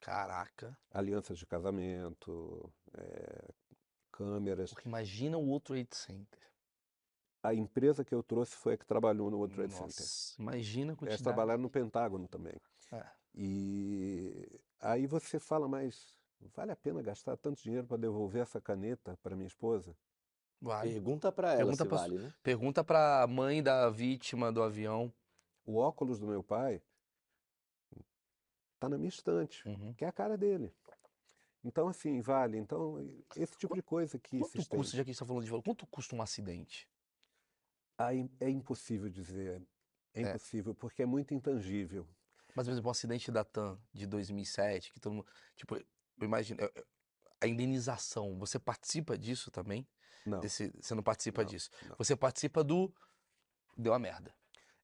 Caraca. Alianças de casamento, é, câmeras. Porque imagina o outro Trade Center. A empresa que eu trouxe foi a que trabalhou no World Trade Nossa, Center. Imagina a quantidade. Eles trabalharam no Pentágono também. É. E aí você fala, mas vale a pena gastar tanto dinheiro para devolver essa caneta para minha esposa? Vale. Pergunta para ela pergunta se pra, vale, né? Pergunta para a mãe da vítima do avião. O óculos do meu pai está na minha estante, uhum. que é a cara dele. Então, assim, vale. Então, esse tipo de coisa que Quanto custa, já que você está falando de valor, quanto custa um acidente? Aí é impossível dizer. É, é impossível, porque é muito intangível. Mas, por exemplo, um acidente da TAM de 2007, que todo mundo. Tipo, eu imagino. A indenização, você participa disso também? Não. Desse, você não participa não, disso. Não. Você participa do. Deu a merda.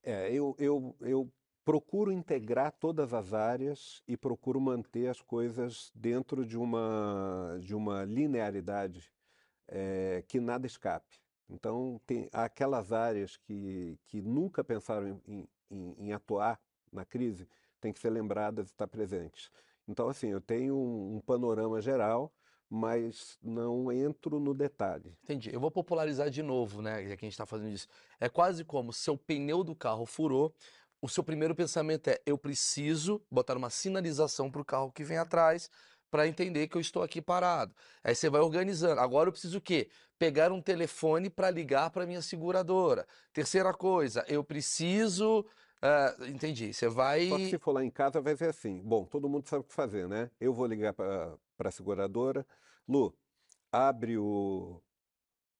É, eu, eu, eu procuro integrar todas as áreas e procuro manter as coisas dentro de uma, de uma linearidade é, que nada escape. Então, tem aquelas áreas que, que nunca pensaram em, em, em atuar na crise, têm que ser lembradas e estar presentes. Então, assim, eu tenho um, um panorama geral, mas não entro no detalhe. Entendi. Eu vou popularizar de novo, né? Já que a gente está fazendo isso. É quase como seu pneu do carro furou, o seu primeiro pensamento é: eu preciso botar uma sinalização para o carro que vem atrás para entender que eu estou aqui parado. Aí você vai organizando. Agora eu preciso o quê? Pegar um telefone para ligar para minha seguradora. Terceira coisa, eu preciso. Uh, entendi. Você vai. Só que se for lá em casa, vai ser assim. Bom, todo mundo sabe o que fazer, né? Eu vou ligar para a seguradora. Lu, abre o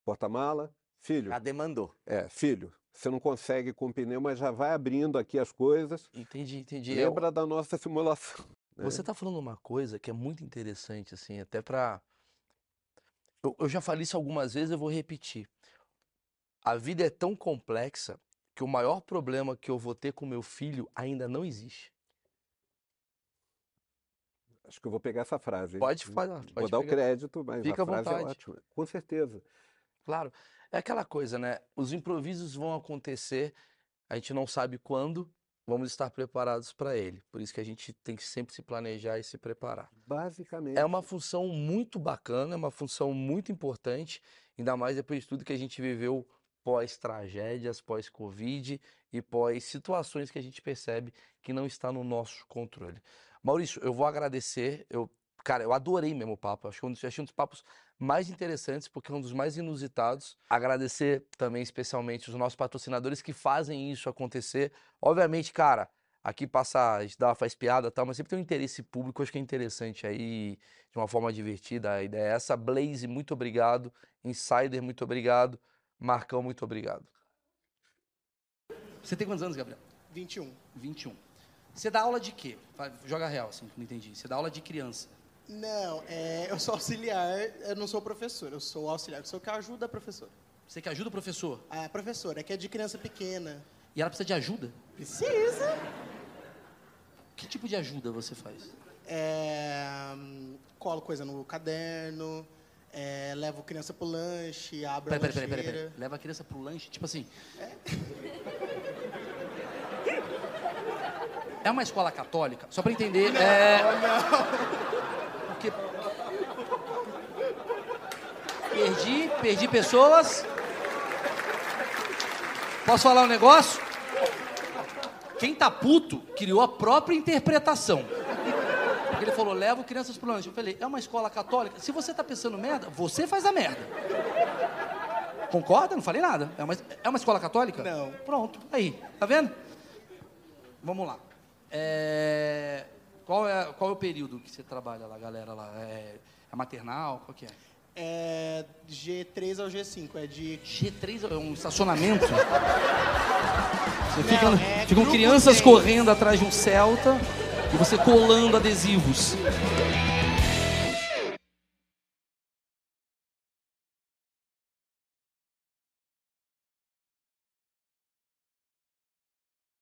porta-mala. Filho. Já demandou. É, filho, você não consegue com o pneu, mas já vai abrindo aqui as coisas. Entendi, entendi. Lembra Eu... da nossa simulação. [LAUGHS] Né? Você está falando uma coisa que é muito interessante, assim, até para. Eu, eu já falei isso algumas vezes, eu vou repetir. A vida é tão complexa que o maior problema que eu vou ter com meu filho ainda não existe. Acho que eu vou pegar essa frase. Pode falar. Vou dar pegar. o crédito, mas Fica a frase é ótima. Com certeza. Claro. É aquela coisa, né? Os improvisos vão acontecer, a gente não sabe quando, vamos estar preparados para ele. Por isso que a gente tem que sempre se planejar e se preparar. Basicamente. É uma função muito bacana, é uma função muito importante, ainda mais depois de tudo que a gente viveu pós-tragédias, pós-Covid e pós-situações que a gente percebe que não está no nosso controle. Maurício, eu vou agradecer, eu Cara, eu adorei mesmo o papo. Acho que um dos, achei um dos papos mais interessantes, porque é um dos mais inusitados. Agradecer também, especialmente, os nossos patrocinadores que fazem isso acontecer. Obviamente, cara, aqui passa, a gente dá, faz piada tal, mas sempre tem um interesse público, acho que é interessante aí, de uma forma divertida. A ideia é essa. Blaze, muito obrigado. Insider, muito obrigado. Marcão, muito obrigado. Você tem quantos anos, Gabriel? 21. 21. Você dá aula de quê? Joga real, assim, não entendi. Você dá aula de criança. Não, é, eu sou auxiliar, eu não sou professor, eu sou auxiliar, eu sou que ajuda a professora. Você que ajuda o professor? A professora, que é de criança pequena. E ela precisa de ajuda? Precisa. Que tipo de ajuda você faz? É, colo coisa no caderno, é, levo criança pro lanche, abro pera, a pera, pera, pera, Leva a criança pro lanche? Tipo assim... É. É uma escola católica? Só para entender. Não, é... não. Porque. Perdi, perdi pessoas. Posso falar um negócio? Quem tá puto criou a própria interpretação. Porque ele falou, levo crianças pro lanche. Eu falei, é uma escola católica? Se você tá pensando merda, você faz a merda. Concorda? Não falei nada. É uma, é uma escola católica? Não. Pronto, aí. Tá vendo? Vamos lá. É... Qual, é, qual é o período que você trabalha lá, galera? Lá? É, é maternal? Qual que é? É G3 ao G5, é de... G3 é um estacionamento? [LAUGHS] Você fica, Não, é ficam crianças correndo atrás de um Celta. e você colando adesivos.